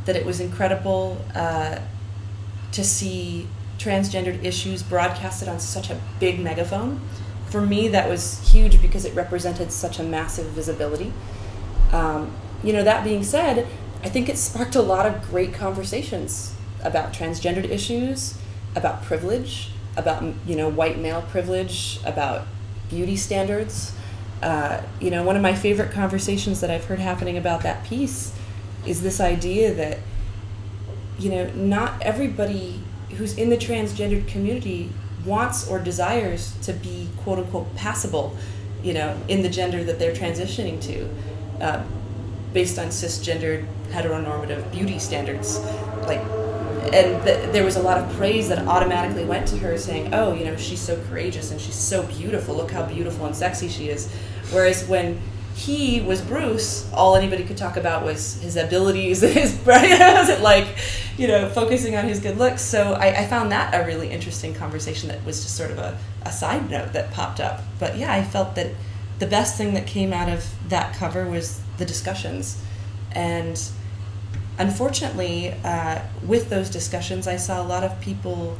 that it was incredible uh, to see transgendered issues broadcasted on such a big megaphone. For me, that was huge because it represented such a massive visibility. Um, you know, that being said, I think it sparked a lot of great conversations about transgendered issues, about privilege, about you know white male privilege, about beauty standards. Uh, you know, one of my favorite conversations that I've heard happening about that piece is this idea that you know not everybody who's in the transgendered community wants or desires to be quote unquote passable, you know, in the gender that they're transitioning to. Uh, based on cisgendered heteronormative beauty standards like and th- there was a lot of praise that automatically went to her saying oh you know she's so courageous and she's so beautiful look how beautiful and sexy she is whereas when he was bruce all anybody could talk about was his abilities his wasn't like you know focusing on his good looks so I, I found that a really interesting conversation that was just sort of a, a side note that popped up but yeah i felt that the best thing that came out of that cover was the discussions. And unfortunately, uh, with those discussions, I saw a lot of people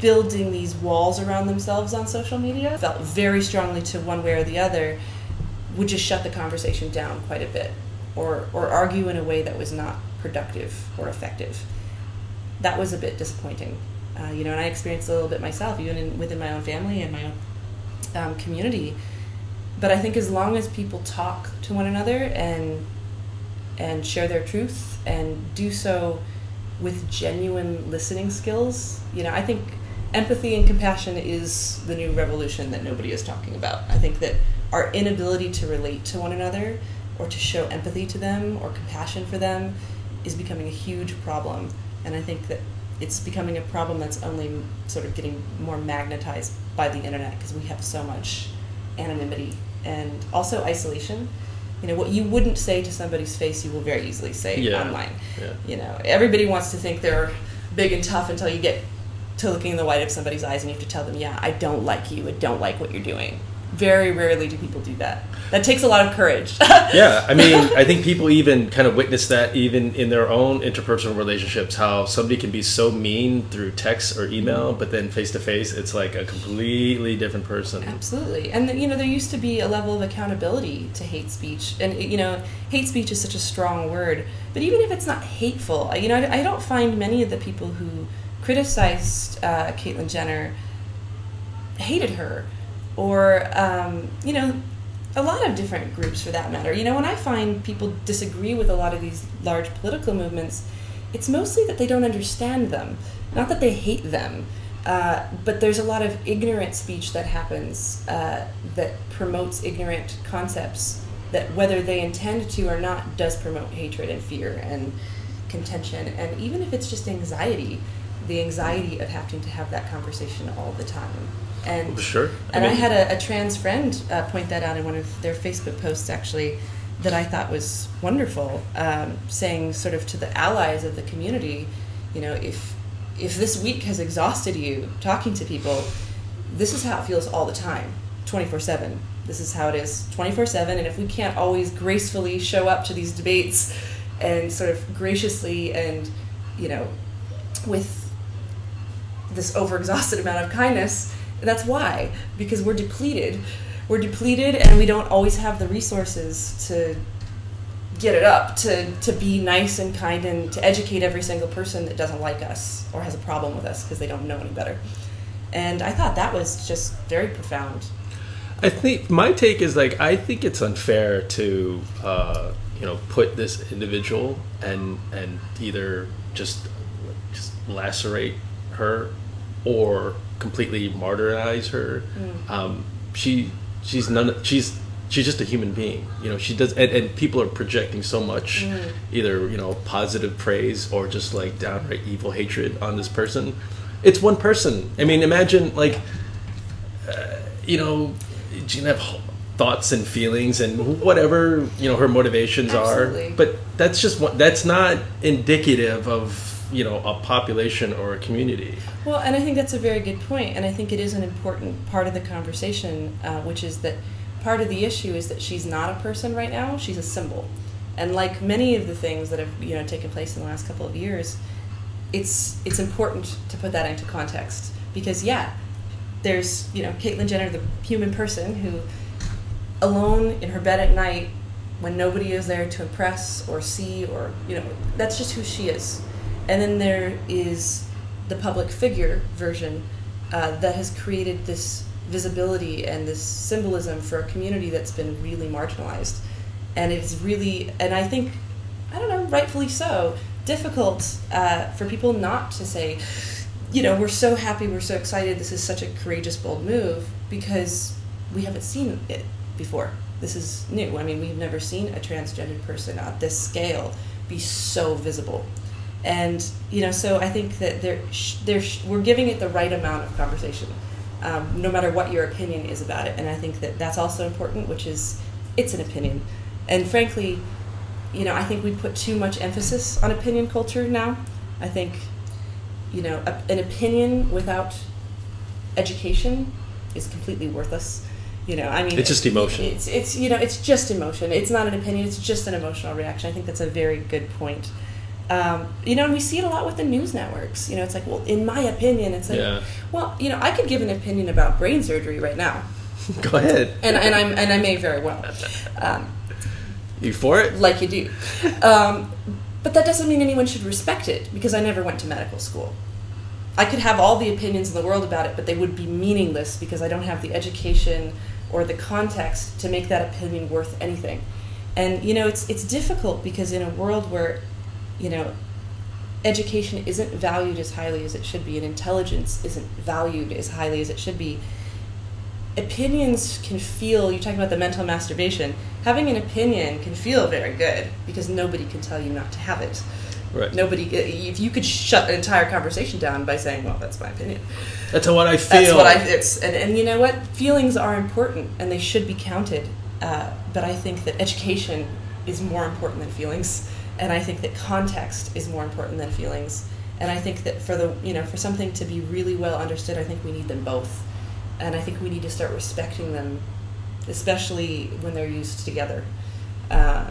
building these walls around themselves on social media. Felt very strongly to one way or the other, would just shut the conversation down quite a bit, or or argue in a way that was not productive or effective. That was a bit disappointing, uh, you know. And I experienced a little bit myself, even in, within my own family and my own um, community. But I think as long as people talk to one another and and share their truth and do so with genuine listening skills, you know, I think empathy and compassion is the new revolution that nobody is talking about. I think that our inability to relate to one another or to show empathy to them or compassion for them is becoming a huge problem. And I think that it's becoming a problem that's only sort of getting more magnetized by the internet because we have so much anonymity and also isolation. You know, what you wouldn't say to somebody's face, you will very easily say Yeah. online. Yeah. You know, everybody wants to think they're big and tough until you get to looking in the white of somebody's eyes and you have to tell them, yeah, I don't like you, I don't like what you're doing. very rarely do people do that. That takes a lot of courage. yeah, I mean, I think people even kind of witness that even in their own interpersonal relationships, how somebody can be so mean through text or email, mm-hmm. but then face to face, it's like a completely different person. Absolutely, and you know there used to be a level of accountability to hate speech, and you know hate speech is such a strong word. But even if it's not hateful, you know I, I don't find many of the people who criticized uh, Caitlyn Jenner hated her, or um, you know a lot of different groups for that matter. You know, when I find people disagree with a lot of these large political movements, it's mostly that they don't understand them, not that they hate them. Uh, but there's a lot of ignorant speech that happens uh, that promotes ignorant concepts that, whether they intend to or not, does promote hatred and fear and contention. And even if it's just anxiety, the anxiety of having to have that conversation all the time. And Sure. I and I, mean- had a, a trans friend uh, point that out in one of their Facebook posts, actually, that I thought was wonderful, um, saying sort of to the allies of the community, you know, if if this week has exhausted you talking to people, this is how it feels all the time, twenty four seven. This is how it is twenty four seven, and if we can't always gracefully show up to these debates and sort of graciously and you know with this overexhausted amount of kindness. That's why, because we're depleted. We're depleted, and we don't always have the resources to get it up, to, to be nice and kind, and to educate every single person that doesn't like us or has a problem with us because they don't know any better. And I thought that was just very profound. I think my take is like I think it's unfair to uh, you know put this individual and and either just just lacerate her or completely martyrize her. Mm. Um, she she's none she's she's just a human being. You know she does and, and people are projecting so much mm. either you know positive praise or just like downright evil hatred on this person. It's one person. I mean, imagine like uh, you know, she can have thoughts and feelings and whatever you know her motivations Absolutely. are. But that's just one. That's not indicative of you know a population or a community. Well, and I think that's a very good point, and I think it is an important part of the conversation, uh, which is that part of the issue is that she's not a person right now; she's a symbol, and like many of the things that have you know taken place in the last couple of years, it's it's important to put that into context. Because yeah, there's you know Caitlyn Jenner, the human person who, alone in her bed at night, when nobody is there to impress or see or you know that's just who she is, and then there is the public figure version uh, that has created this visibility and this symbolism for a community that's been really marginalized, and it's really and I think I don't know rightfully so difficult uh, for people not to say you know, we're so happy, we're so excited, this is such a courageous, bold move because we haven't seen it before. This is new. I mean, we've never seen a transgendered person at this scale be so visible. And, you know, so I think that there, sh- there sh- we're giving it the right amount of conversation, um, no matter what your opinion is about it. And I think that that's also important, which is it's an opinion. And frankly, you know, I think we put too much emphasis on opinion culture now. I think you know, a, an opinion without education is completely worthless. You know, I mean, It's just emotion. It's it's you know, it's just emotion. It's not an opinion. It's just an emotional reaction. I think that's a very good point. Um, you know, and we see it a lot with the news networks. You know, it's like, well, in my opinion, it's like, Yeah. well, you know, I could give an opinion about brain surgery right now, Go ahead. and and I'm and I may very well. Um, You for it? like you do. Um, but that doesn't mean anyone should respect it because I never went to medical school. I could have all the opinions in the world about it, but they would be meaningless because I don't have the education or the context to make that opinion worth anything. And you know, it's it's difficult because in a world where, you know, education isn't valued as highly as it should be and intelligence isn't valued as highly as it should be, opinions can feel you're talking about the mental masturbation having an opinion can feel very good because nobody can tell you not to have it. Right. nobody if you could shut an entire conversation down by saying well that's my opinion. That's what I feel. that's what i it's and, and you know what? Feelings are important and they should be counted uh, but i think that education is more important than feelings and i think that context is more important than feelings and i think that for the you know for something to be really well understood i think we need them both and i think we need to start respecting them especially when they're used together. Uh,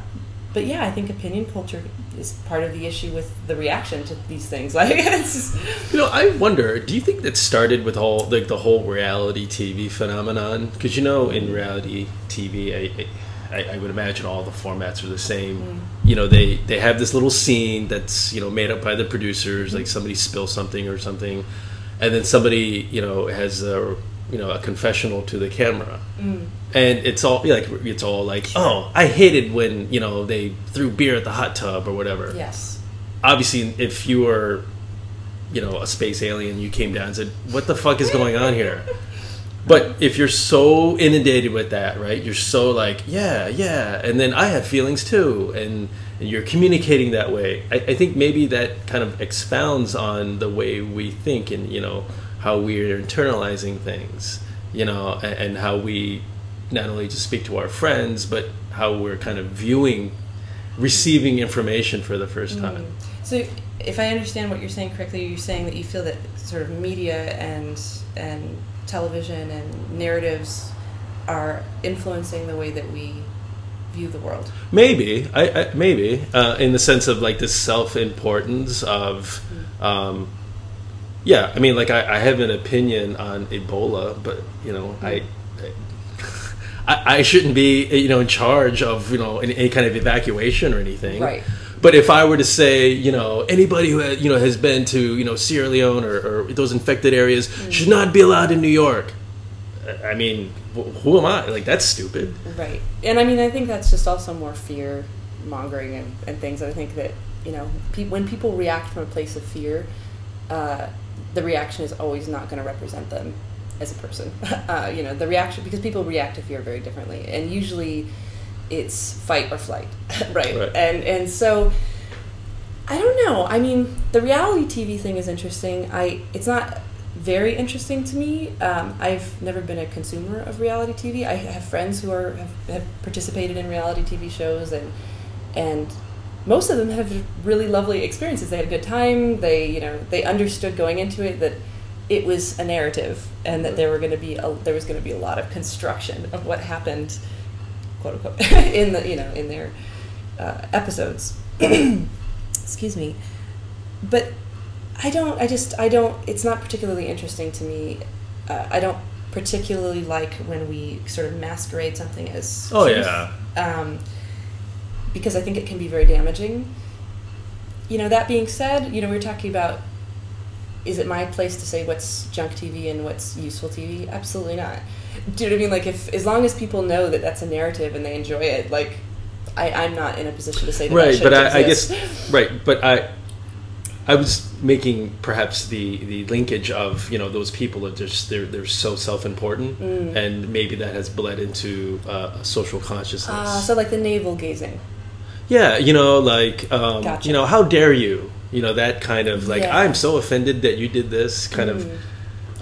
but yeah, I think opinion culture is part of the issue with the reaction to these things. Like, You know, I wonder. Do you think that started with all like the whole reality TV phenomenon? Because you know, in reality TV, I, I, I would imagine all the formats are the same. You know, they they have this little scene that's you know made up by the producers, like somebody spills something or something, and then somebody you know has a you know a confessional to the camera. Mm. And it's all like it's all like, oh, I hated when you know they threw beer at the hot tub or whatever yes. obviously if you were you know a space alien you came down and said what the fuck is going on here but if you're so inundated with that right you're so like yeah yeah and then i have feelings too and, and you're communicating that way I, I think maybe that kind of expounds on the way we think and you know how we're internalizing things you know and, and how we not only just speak to our friends but how we're kind of viewing receiving information for the first mm. time. So, if I understand what you're saying correctly, you're saying that you feel that sort of media and and television and narratives are influencing the way that we view the world. Maybe, I, I maybe uh, in the sense of like this self-importance of, um, yeah. I mean, like I, I have an opinion on Ebola, but you know, I, I, I shouldn't be you know in charge of you know any, any kind of evacuation or anything. Right. But if I were to say, you know, anybody who you know has been to you know Sierra Leone or, or those infected areas should not be allowed in New York. I- I mean, who am I? Like that's stupid. Right. And I mean, I think that's just also more fear mongering and, and things. I think that, you know, pe- when people react from a place of fear, uh, the reaction is always not going to represent them as a person. uh, you know, the reaction, because people react to fear very differently. And usually it's fight or flight, right? Right. And, and so. I don't know. I mean, the reality TV thing is interesting. I it's not very interesting to me. Um, I've never been a consumer of reality TV. I have friends who are have, have participated in reality TV shows, and and most of them have really lovely experiences. They had a good time. They you know they understood going into it that it was a narrative and that there were going to be a, there was going to be a lot of construction of what happened, quote unquote, in the you know in their uh, episodes. Excuse me, but I don't. I just. I don't. It's not particularly interesting to me. Uh, I don't particularly like when we sort of masquerade something as. Oh, truth, yeah. Um, because I think it can be very damaging. You know. That being said, you know we were talking about. Is it my place to say what's junk TV and what's useful TV? Absolutely not. Do you know what I mean? Like, if as long as people know that that's a narrative and they enjoy it, like, I, I'm not in a position to say that. that right but shouldn't I, I guess right but i i was making perhaps the the linkage of you know those people that just they're they're so self-important Mm. and maybe that has bled into uh, a social consciousness Uh, so like the navel gazing. yeah you know like um, Gotcha. you know how dare you you know that kind of like Yeah. i'm so offended that you did this kind of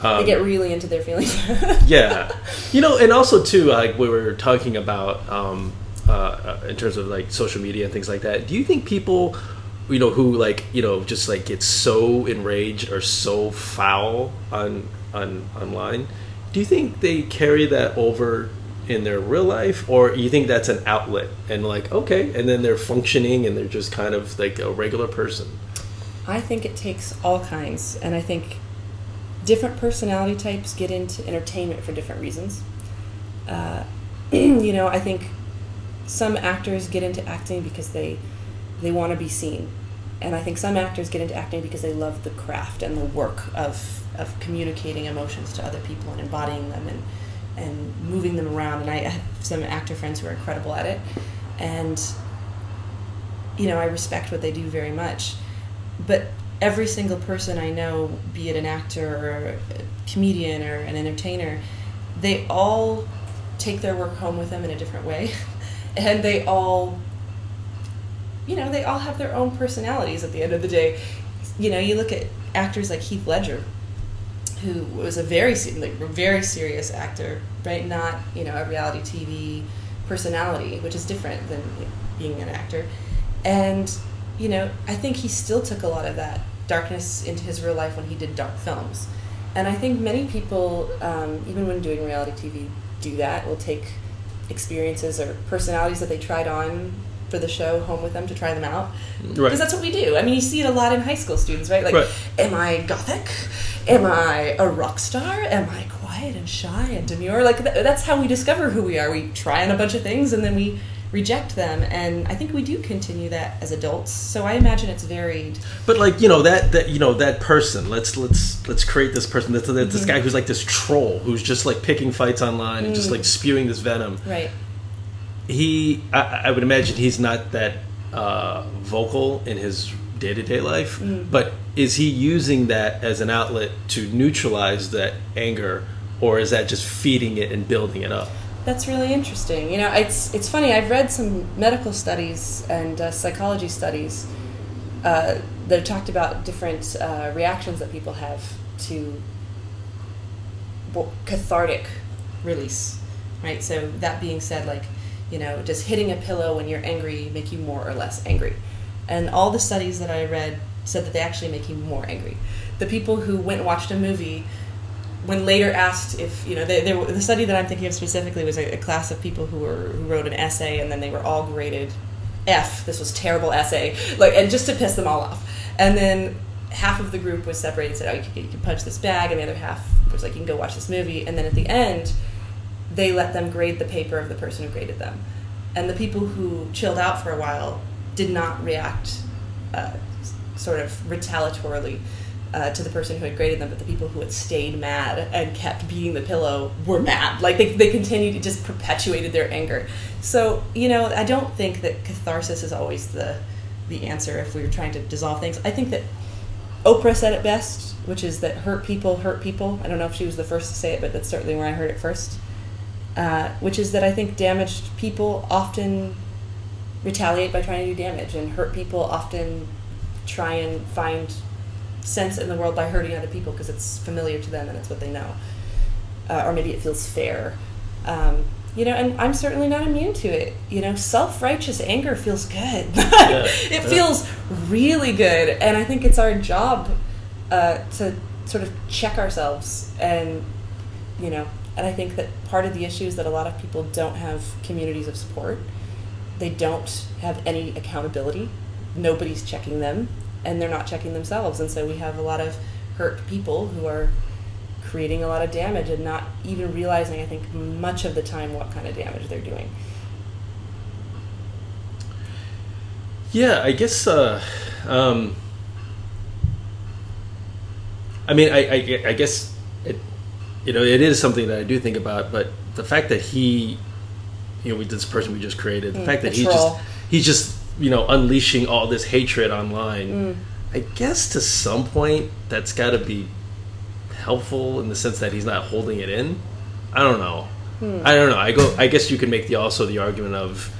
um, They get really into their feelings. yeah. You know and also too like we were talking about um, uh, uh, in terms of like social media and things like that do you think people you know who like you know just like get so enraged or so foul on on online do you think they carry that over in their real life? Or you think that's an outlet and like okay and then they're functioning and they're just kind of like a regular person? I think it takes all kinds, and I think different personality types get into entertainment for different reasons. Uh, you know, I think some actors get into acting because they they want to be seen, and I think some actors get into acting because they love the craft and the work of of communicating emotions to other people and embodying them and and moving them around. And I have some actor friends who are incredible at it, and you know, I respect what they do very much. But every single person I know, be it an actor or a comedian or an entertainer, they all take their work home with them in a different way. and they all, you know, they all have their own personalities at the end of the day. You know, you look at actors like Heath Ledger, who was a very like very serious actor, right? Not you know a reality TV personality, which is different than being an actor. And you know, I think he still took a lot of that darkness into his real life when he did dark films. And I think many people, um, even when doing reality TV, do that. Will take experiences or personalities that they tried on for the show home with them to try them out because Right. that's what we do. I mean, you see it a lot in high school students, right? Like, Right. am I gothic? Am I a rock star? Am I quiet and shy and demure? Like th- that's how we discover who we are. We try on a bunch of things and then we reject them, and I think we do continue that as adults. So I imagine it's varied. But like you know that that you know that person. Let's let's let's create this person. That's, that's this mm-hmm. guy who's like this troll who's just like picking fights online and just mm. like spewing this venom. Right. He, I, I would imagine he's not that uh, vocal in his day to day life. Mm. But is he using that as an outlet to neutralize that anger, or is that just feeding it and building it up? That's really interesting. You know, it's it's funny. I've read some medical studies and uh, psychology studies uh, that have talked about different uh, reactions that people have to well, cathartic release, right? So that being said, like, you know, does hitting a pillow when you're angry make you more or less angry? And all the studies that I read said that they actually make you more angry. The people who went and watched a movie when later asked if you know they, they the study that I'm thinking of specifically was a, a class of people who were who wrote an essay and then they were all graded F. This was terrible essay, like and just to piss them all off. And then half of the group was separated and said, "Oh, you can, you can punch this bag," and the other half was like, "You can go watch this movie." And then at the end, they let them grade the paper of the person who graded them. And the people who chilled out for a while did not react uh, sort of retaliatorily uh, to the person who had graded them, but the people who had stayed mad and kept beating the pillow were mad. Like they, they continued, it just perpetuated their anger. So, you know, I don't think that catharsis is always the, the answer if we were trying to dissolve things. I think that Oprah said it best, which is that hurt people hurt people. I don't know if she was the first to say it, but that's certainly where I heard it first. Uh, which is that I think damaged people often retaliate by trying to do damage, and hurt people often try and find sense in the world by hurting other people because it's familiar to them and it's what they know, uh, or maybe it feels fair. Um, you know, and I'm certainly not immune to it. You know, self righteous anger feels good. it yeah. feels really good, and I think it's our job uh, to sort of check ourselves and you know and i think that part of the issue is that a lot of people don't have communities of support they don't have any accountability nobody's checking them and they're not checking themselves and so we have a lot of hurt people who are creating a lot of damage and not even realizing i think much of the time what kind of damage they're doing Yeah, I guess. Uh, um, I mean, I, I, I guess it, you know, it is something that I do think about. But the fact that he, you know, with this person we just created, the Mm, fact that the he troll. just he's just you know unleashing all this hatred online. Mm. I guess to some point that's got to be helpful in the sense that he's not holding it in. I don't know. Hmm. I don't know. I go. I guess you could make the also the argument of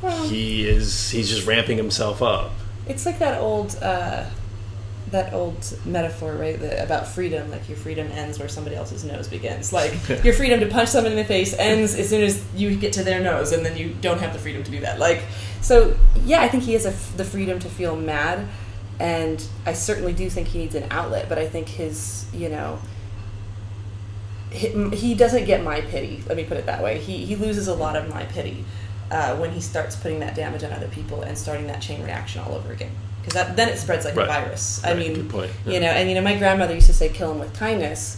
Well- he is he's just ramping himself up. It's like that old uh, that old metaphor, right? The, about freedom, like your freedom ends where somebody else's nose begins. Like your freedom to punch someone in the face ends as soon as you get to their nose, and then you don't have the freedom to do that. Like, so yeah, I think he has a f the freedom to feel mad, and I certainly do think he needs an outlet. But I think his, you know. He, he doesn't get my pity. Let me put it that way. He, he loses a lot of my pity uh, when he starts putting that damage on other people and starting that chain reaction all over again. Because then it spreads like Right. a virus. I Right, mean, good point. you know, and you know, my grandmother used to say, "Kill them with kindness,"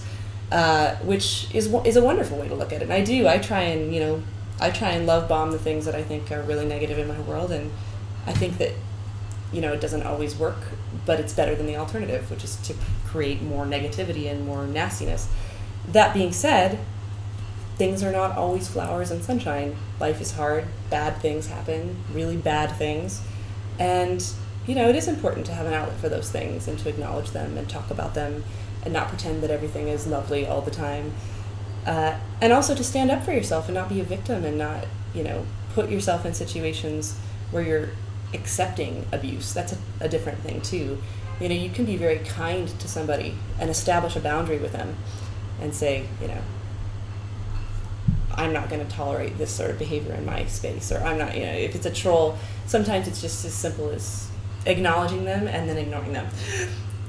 uh, which is is a wonderful way to look at it. And I do. I try and you know, I try and love bomb the things that I think are really negative in my world, and I think that you know it doesn't always work, but it's better than the alternative, which is to create more negativity and more nastiness. That being said, things are not always flowers and sunshine. Life is hard. Bad things happen, really bad things. And, you know, it is important to have an outlet for those things and to acknowledge them and talk about them and not pretend that everything is lovely all the time. Uh, and also to stand up for yourself and not be a victim and not, you know, put yourself in situations where you're accepting abuse. That's a, a different thing, too. You know, you can be very kind to somebody and establish a boundary with them and say, you know, I'm not going to tolerate this sort of behavior in my space, or I'm not, you know, if it's a troll, sometimes it's just as simple as acknowledging them and then ignoring them.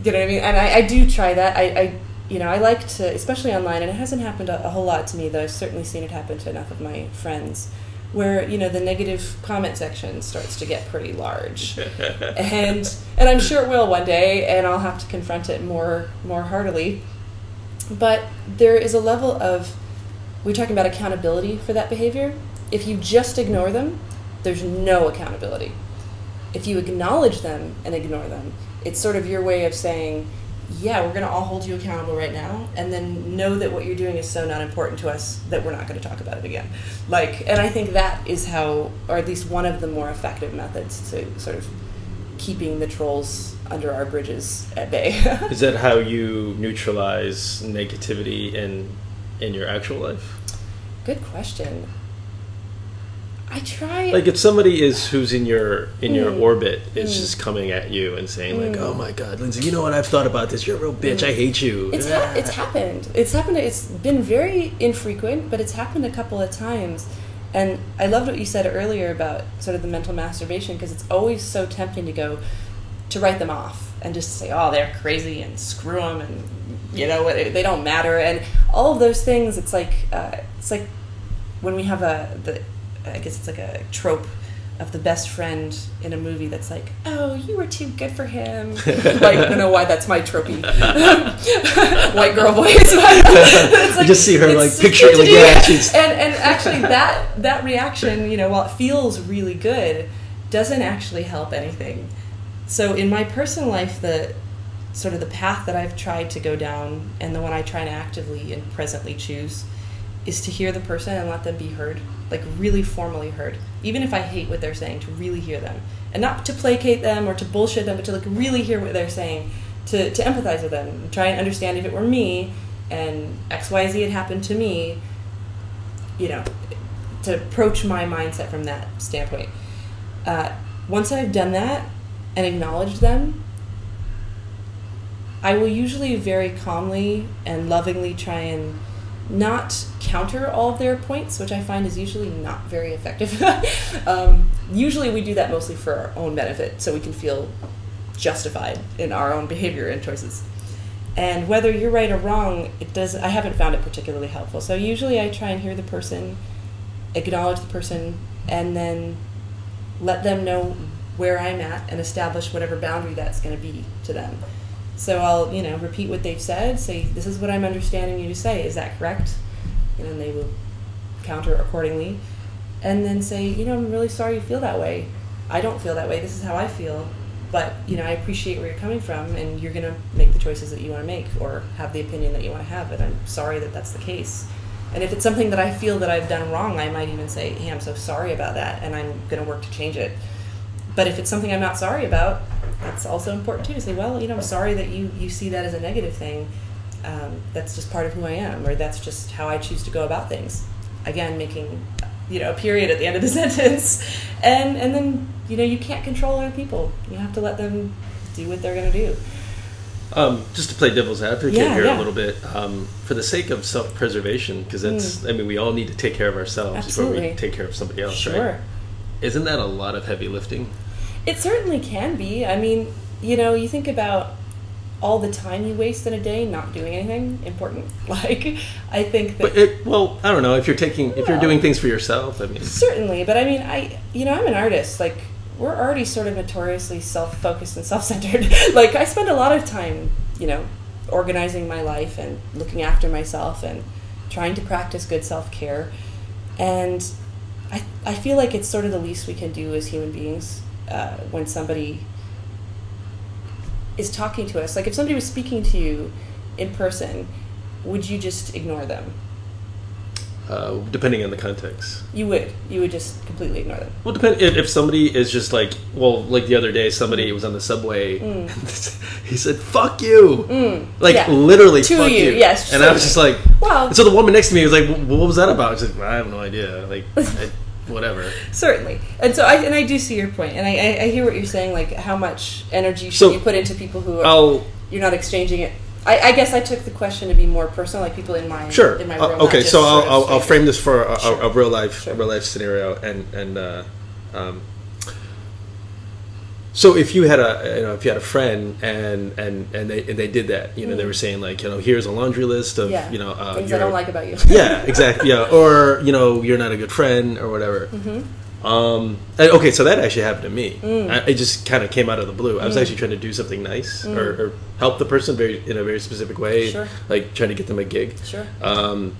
You know what I mean? And I, I do try that. I, I, you know, I like to, especially online, and it hasn't happened a, a whole lot to me, though I've certainly seen it happen to enough of my friends, where you know the negative comment section starts to get pretty large, and and I'm sure it will one day, and I'll have to confront it more more heartily. But there is a level of we're talking about accountability for that behavior. If you just ignore them, there's no accountability. If you acknowledge them and ignore them, it's sort of your way of saying, yeah, we're going to all hold you accountable right now, and then know that what you're doing is so not important to us that we're not going to talk about it again. Like, and I think that is how, or at least one of the more effective methods to sort of keeping the trolls under our bridges at bay. Is that how you neutralize negativity in in your actual life? Good question. I try. Like if somebody is who's in your in your Mm. orbit is Mm. just coming at you and saying like, Mm. "Oh my God, Lindsay, you know what? I've thought about this. You're a real bitch. I hate you." It's ha- it's happened. It's happened. It's been very infrequent, but it's happened a couple of times. And I loved what you said earlier about sort of the mental masturbation because it's always so tempting to go to write them off and just say, "Oh, they're crazy and screw them," and you know what? They don't matter, and all of those things. It's like uh, it's like when we have a the I guess it's like a trope of the best friend in a movie that's like, oh, you were too good for him. like, I don't know why that's my tropey white girl voice. It's You just see her, like, picturing, like, yeah, she's- and and actually that that reaction, you know, while it feels really good, doesn't actually help anything. So in my personal life, the sort of the path that I've tried to go down, and the one I try to actively and presently choose, is to hear the person and let them be heard, like really formally heard. Even if I hate what they're saying, to really hear them. And not to placate them or to bullshit them, but to like really hear what they're saying, to, to empathize with them, and try and understand if it were me and XYZ had happened to me, you know, to approach my mindset from that standpoint. Uh, once I've done that and acknowledged them, I will usually very calmly and lovingly try and not counter all of their points, which I find is usually not very effective. um, usually, we do that mostly for our own benefit, so we can feel justified in our own behavior and choices. And whether you're right or wrong, it does. I haven't found it particularly helpful. So usually, I try and hear the person, acknowledge the person, and then let them know where I'm at and establish whatever boundary that's going to be to them. So I'll, you know, repeat what they've said, say, this is what I'm understanding you to say, is that correct? And then they will counter accordingly. And then say, you know, I'm really sorry you feel that way. I don't feel that way. This is how I feel. But, you know, I appreciate where you're coming from and you're going to make the choices that you want to make or have the opinion that you want to have. And I'm sorry that that's the case. And if it's something that I feel that I've done wrong, I might even say, hey, I'm so sorry about that and I'm going to work to change it. But if it's something I'm not sorry about, that's also important too to say, well, you know, I'm sorry that you, you see that as a negative thing. Um, that's just part of who I am, or that's just how I choose to go about things. Again, making you know a period at the end of the sentence, and and then you know you can't control other people. You have to let them do what they're going to do. Um, just to play devil's advocate Yeah, here yeah. a little bit, um, for the sake of self-preservation, because that's, I mean, we all need to take care of ourselves before we Mm. Take care of somebody else, Sure. right? Isn't that a lot of heavy lifting? It certainly can be. I mean, you know, you think about all the time you waste in a day not doing anything important. Like, I think that But it, well, I don't know if you're taking if you're doing things for yourself. I mean, Certainly, but I mean, I you know, I'm an artist. Like we're already sort of notoriously self-focused and self-centered. like I spend a lot of time, you know, organizing my life and looking after myself and trying to practice good self-care. And I I feel like it's sort of the least we can do as human beings uh, when somebody is talking to us. Like if somebody was speaking to you in person, would you just ignore them? uh, depending on the context. You would. You would just completely ignore them. Well, depend if, if somebody is just like, well, like the other day, somebody was on the subway. Mm. he said, "Fuck you," Mm, like yeah. literally To fuck you, you. yes, and I was just like, Well- so the woman next to me was like, "What was that about?" I was like, "I have no idea." Like, I, whatever. Certainly, and so I and I do see your point, and I, I, I hear what you're saying. Like, how much energy should So- you put into people who are, I'll you're not exchanging it? I, I guess I took the question to be more personal, like people in my Sure. in my Uh, room. okay, so I'll, I'll, I'll frame this for a, a- a real life Sure. a real life scenario, and and uh, um, So if you had a you know if you had a friend and and and they and they did that you know they were saying like you know here's a laundry list of Mm. Yeah. you know uh, Things I don't like about you. yeah exactly yeah or you know you're not a good friend or whatever. Mm-hmm. Um, and- okay, so that actually happened to me. Mm. I, it just kind of came out of the blue. I was actually trying to do something nice or, or help the person very in a very specific way, Mm. Sure. like trying to get them a gig. Sure. Um,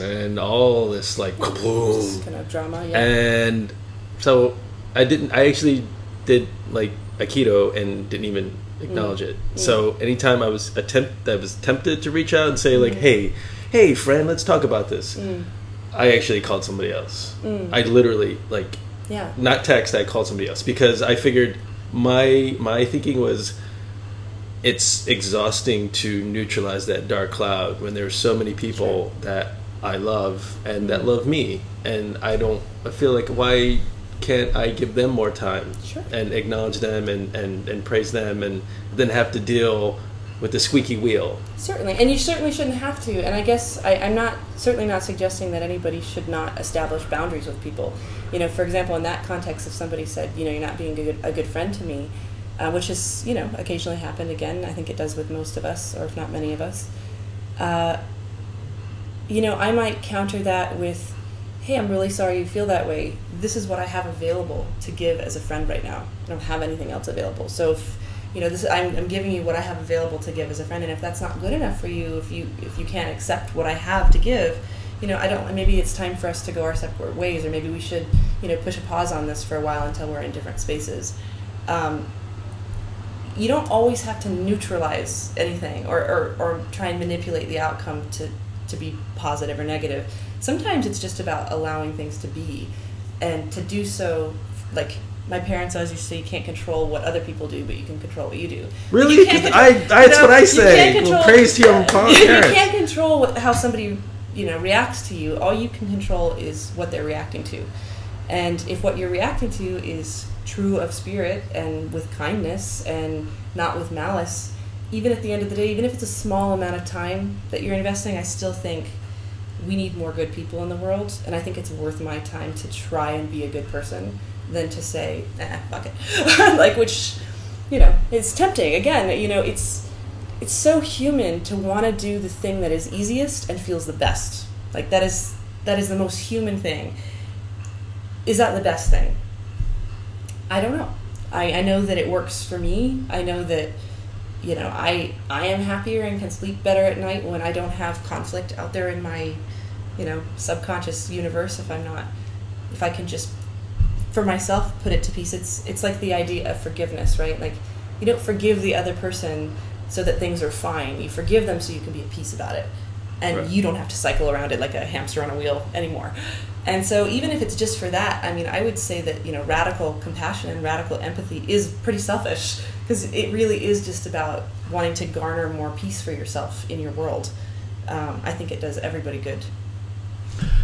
and all this like boom, kind of drama. Yeah. and so I didn't. I actually did like aikido and didn't even acknowledge Mm. it. So anytime I was attempt, I was tempted to reach out and say Mm. like, "Hey, hey, friend, let's talk about this." I actually called somebody else. Mm. I literally like yeah. not text. I called somebody else because I figured my my thinking was it's exhausting to neutralize that dark cloud when there's so many people that I love and that love me and I don't I feel like why can't I give them more time Sure. and acknowledge them and, and, and praise them and then have to deal with the squeaky wheel Certainly, and you certainly shouldn't have to. And I guess I, I'm not certainly not suggesting that anybody should not establish boundaries with people. You know, for example, in that context, if somebody said, you know, you're not being a good, a good friend to me, uh, which has you know occasionally happened. Again, I think it does with most of us, or if not many of us. Uh, you know, I might counter that with, "Hey, I'm really sorry you feel that way. This is what I have available to give as a friend right now. I don't have anything else available. So if you know, this I'm, I'm giving you what I have available to give as a friend, and if that's not good enough for you, if you if you can't accept what I have to give, you know, I don't. Maybe it's time for us to go our separate ways, or maybe we should, you know, push a pause on this for a while until we're in different spaces. Um, you don't always have to neutralize anything or, or, or try and manipulate the outcome to, to be positive or negative. Sometimes it's just about allowing things to be. And to do so, like my parents always used to say, you can't control what other people do, but you can control what you do. Really? You control- I- that's you what I you say. can't Well, praise to your yeah, pa- you, can't control what, how somebody you know reacts to you. All you can control is what they're reacting to. And if what you're reacting to is true of spirit and with kindness and not with malice, even at the end of the day, even if it's a small amount of time that you're investing, I still think we need more good people in the world. And I think it's worth my time to try and be a good person than to say, eh, fuck it. like, which, you know, it's tempting. Again, you know, it's it's so human to want to do the thing that is easiest and feels the best. Like that is that is the most human thing. Is that the best thing? I don't know. I, I know that it works for me. I know that you know I I am happier and can sleep better at night when I don't have conflict out there in my you know subconscious universe if I'm not if I can just for myself put it to peace. It's it's like the idea of forgiveness right? Like you don't forgive the other person so that things are fine. You forgive them so you can be at peace about it. And Right. you don't have to cycle around it like a hamster on a wheel anymore. And so even if it's just for that i mean i would say that you know radical compassion and radical empathy is pretty selfish because it really is just about wanting to garner more peace for yourself in your world. Um, i think it does everybody good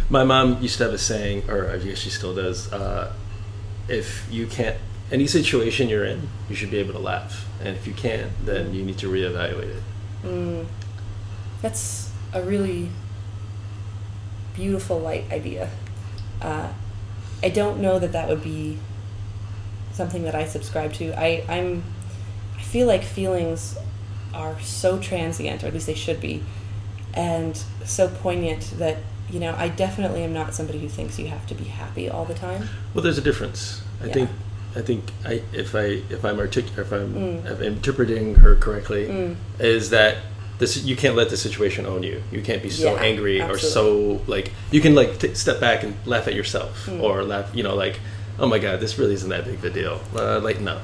My mom used to have a saying, or I guess she still does. Uh, if you can't, any situation you're in, you should be able to laugh, and if you can't, then you need to reevaluate it. Mm, that's a really beautiful, light idea. Uh, I don't know that that would be something that I subscribe to. I, I'm, I feel like feelings are so transient, or at least they should be, and so poignant that you know I definitely am not somebody who thinks you have to be happy all the time. Well, there's a difference. I Yeah. think. I think I, if I if I'm artic- if I'm, Mm. if I'm interpreting her correctly, Mm. is that this you can't let the situation own you. You can't be so Yeah, angry or so like you can like t- step back and laugh at yourself Mm. or laugh. You know, like oh my god, this really isn't that big of a deal. Uh, like no,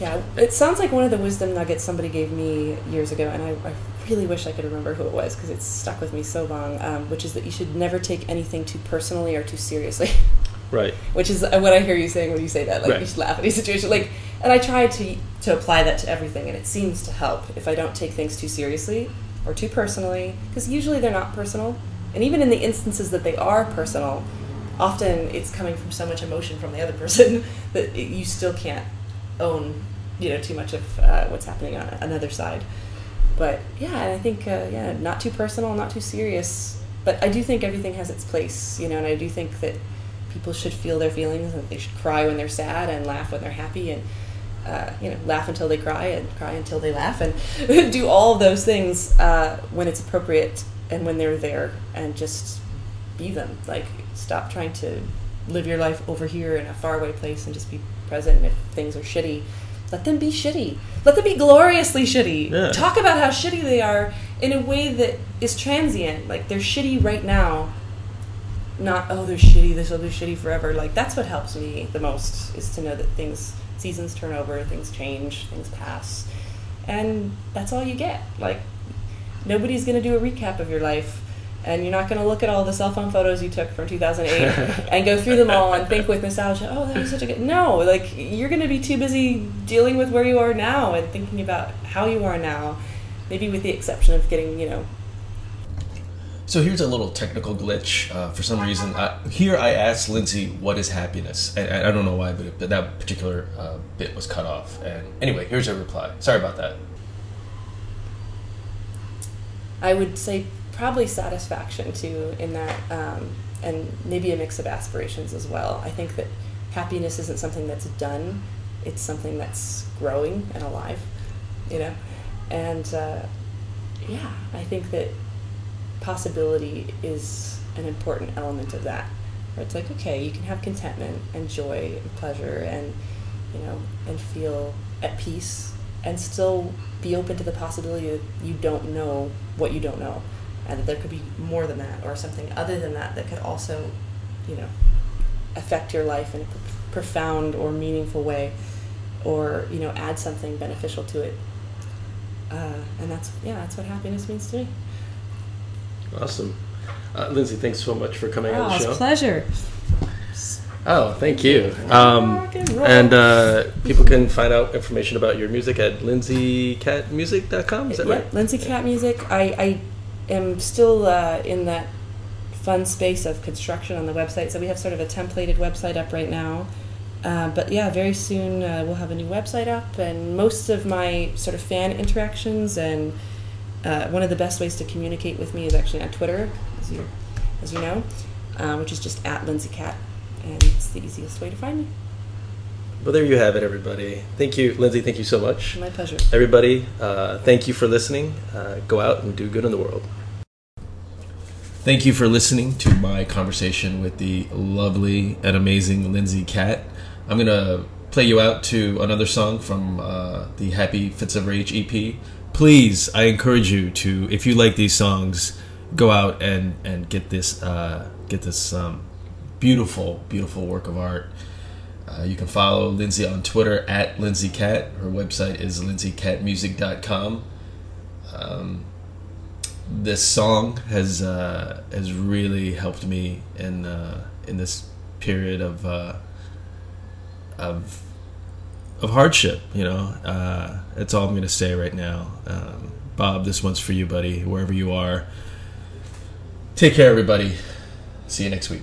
Yeah, it sounds like one of the wisdom nuggets somebody gave me years ago, and I, I really wish I could remember who it was because it's stuck with me so long. Um, which is that you should never take anything too personally or too seriously. right. which is what I hear you saying when you say that. Like Right. you should laugh at any situation. Like, and I try to to apply that to everything, and it seems to help if I don't take things too seriously or too personally, because usually they're not personal, and even in the instances that they are personal, often it's coming from so much emotion from the other person that it, you still can't own, you know, too much of uh, what's happening on another side. But yeah, and I think uh, yeah, not too personal, not too serious. But I do think everything has its place, you know, and I do think that people should feel their feelings and they should cry when they're sad and laugh when they're happy and uh, you know, laugh until they cry and cry until they laugh, and do all those things uh, when it's appropriate and when they're there, and just be them. Like, stop trying to live your life over here in a faraway place and just be present. And if things are shitty, let them be shitty. Let them be gloriously shitty. Yeah. Talk about how shitty they are in a way that is transient. Like, they're shitty right now not oh they're shitty this oh, will be shitty forever like that's what helps me the most is to know that things seasons turn over things change things pass and that's all you get like nobody's to do a recap of your life and you're not going to look at all the cell phone photos you took from 2008 and go through them all and think with nostalgia oh that was such a good no like you're going to be too busy dealing with where you are now and thinking about how you are now maybe with the exception of getting you know So here's a little technical glitch. Uh, for some reason, I, here I asked Lindsay, "What is happiness?" And I, I don't know why, but, it, but that particular uh, bit was cut off. And anyway, here's her reply. Sorry about that. I would say probably satisfaction too in that, um, and maybe a mix of aspirations as well. I think that happiness isn't something that's done; it's something that's growing and alive, you know. And uh, yeah, I think that possibility is an important element of that. Where it's like, okay, you can have contentment and joy and pleasure and you know and feel at peace and still be open to the possibility that you don't know what you don't know and that there could be more than that or something other than that that could also you know affect your life in a pro- profound or meaningful way or you know add something beneficial to it uh, and that's yeah that's what happiness means to me Awesome. Uh, Lindsay, thanks so much for coming on oh, the it's show. a pleasure Oh, thank you. Um, and uh, people can find out information about your music at lindsaykattmusic.com. Is that yeah, right? Lindsay Katt Music. I, I am still uh, in that fun space of construction on the website. So we have sort of a templated website up right now. Uh, but yeah, very soon uh, we'll have a new website up, and most of my sort of fan interactions and uh, one of the best ways to communicate with me is actually on Twitter, as you as you know, uh, which is just at Lindsay Katt, and it's the easiest way to find me. Well, there you have it, everybody. Thank you, Lindsay. Thank you so much. My pleasure. Everybody, uh, thank you for listening. Uh, go out and do good in the world. Thank you for listening to my conversation with the lovely and amazing Lindsay Katt. I'm gonna play you out to another song from uh, the Happy Fits of Rage EP. Please, I encourage you to, if you like these songs, go out and and get this uh, get this um, beautiful, beautiful work of art. Uh, you can follow Lindsay on Twitter at Lindsay Katt. Her website is lindsaykattmusic.com. Um, this song has uh, has really helped me in uh, in this period of uh, of of hardship. You know, uh, that's all I'm gonna say right now. Um, Bob, this one's for you, buddy. Wherever you are, take care, everybody. See you next week.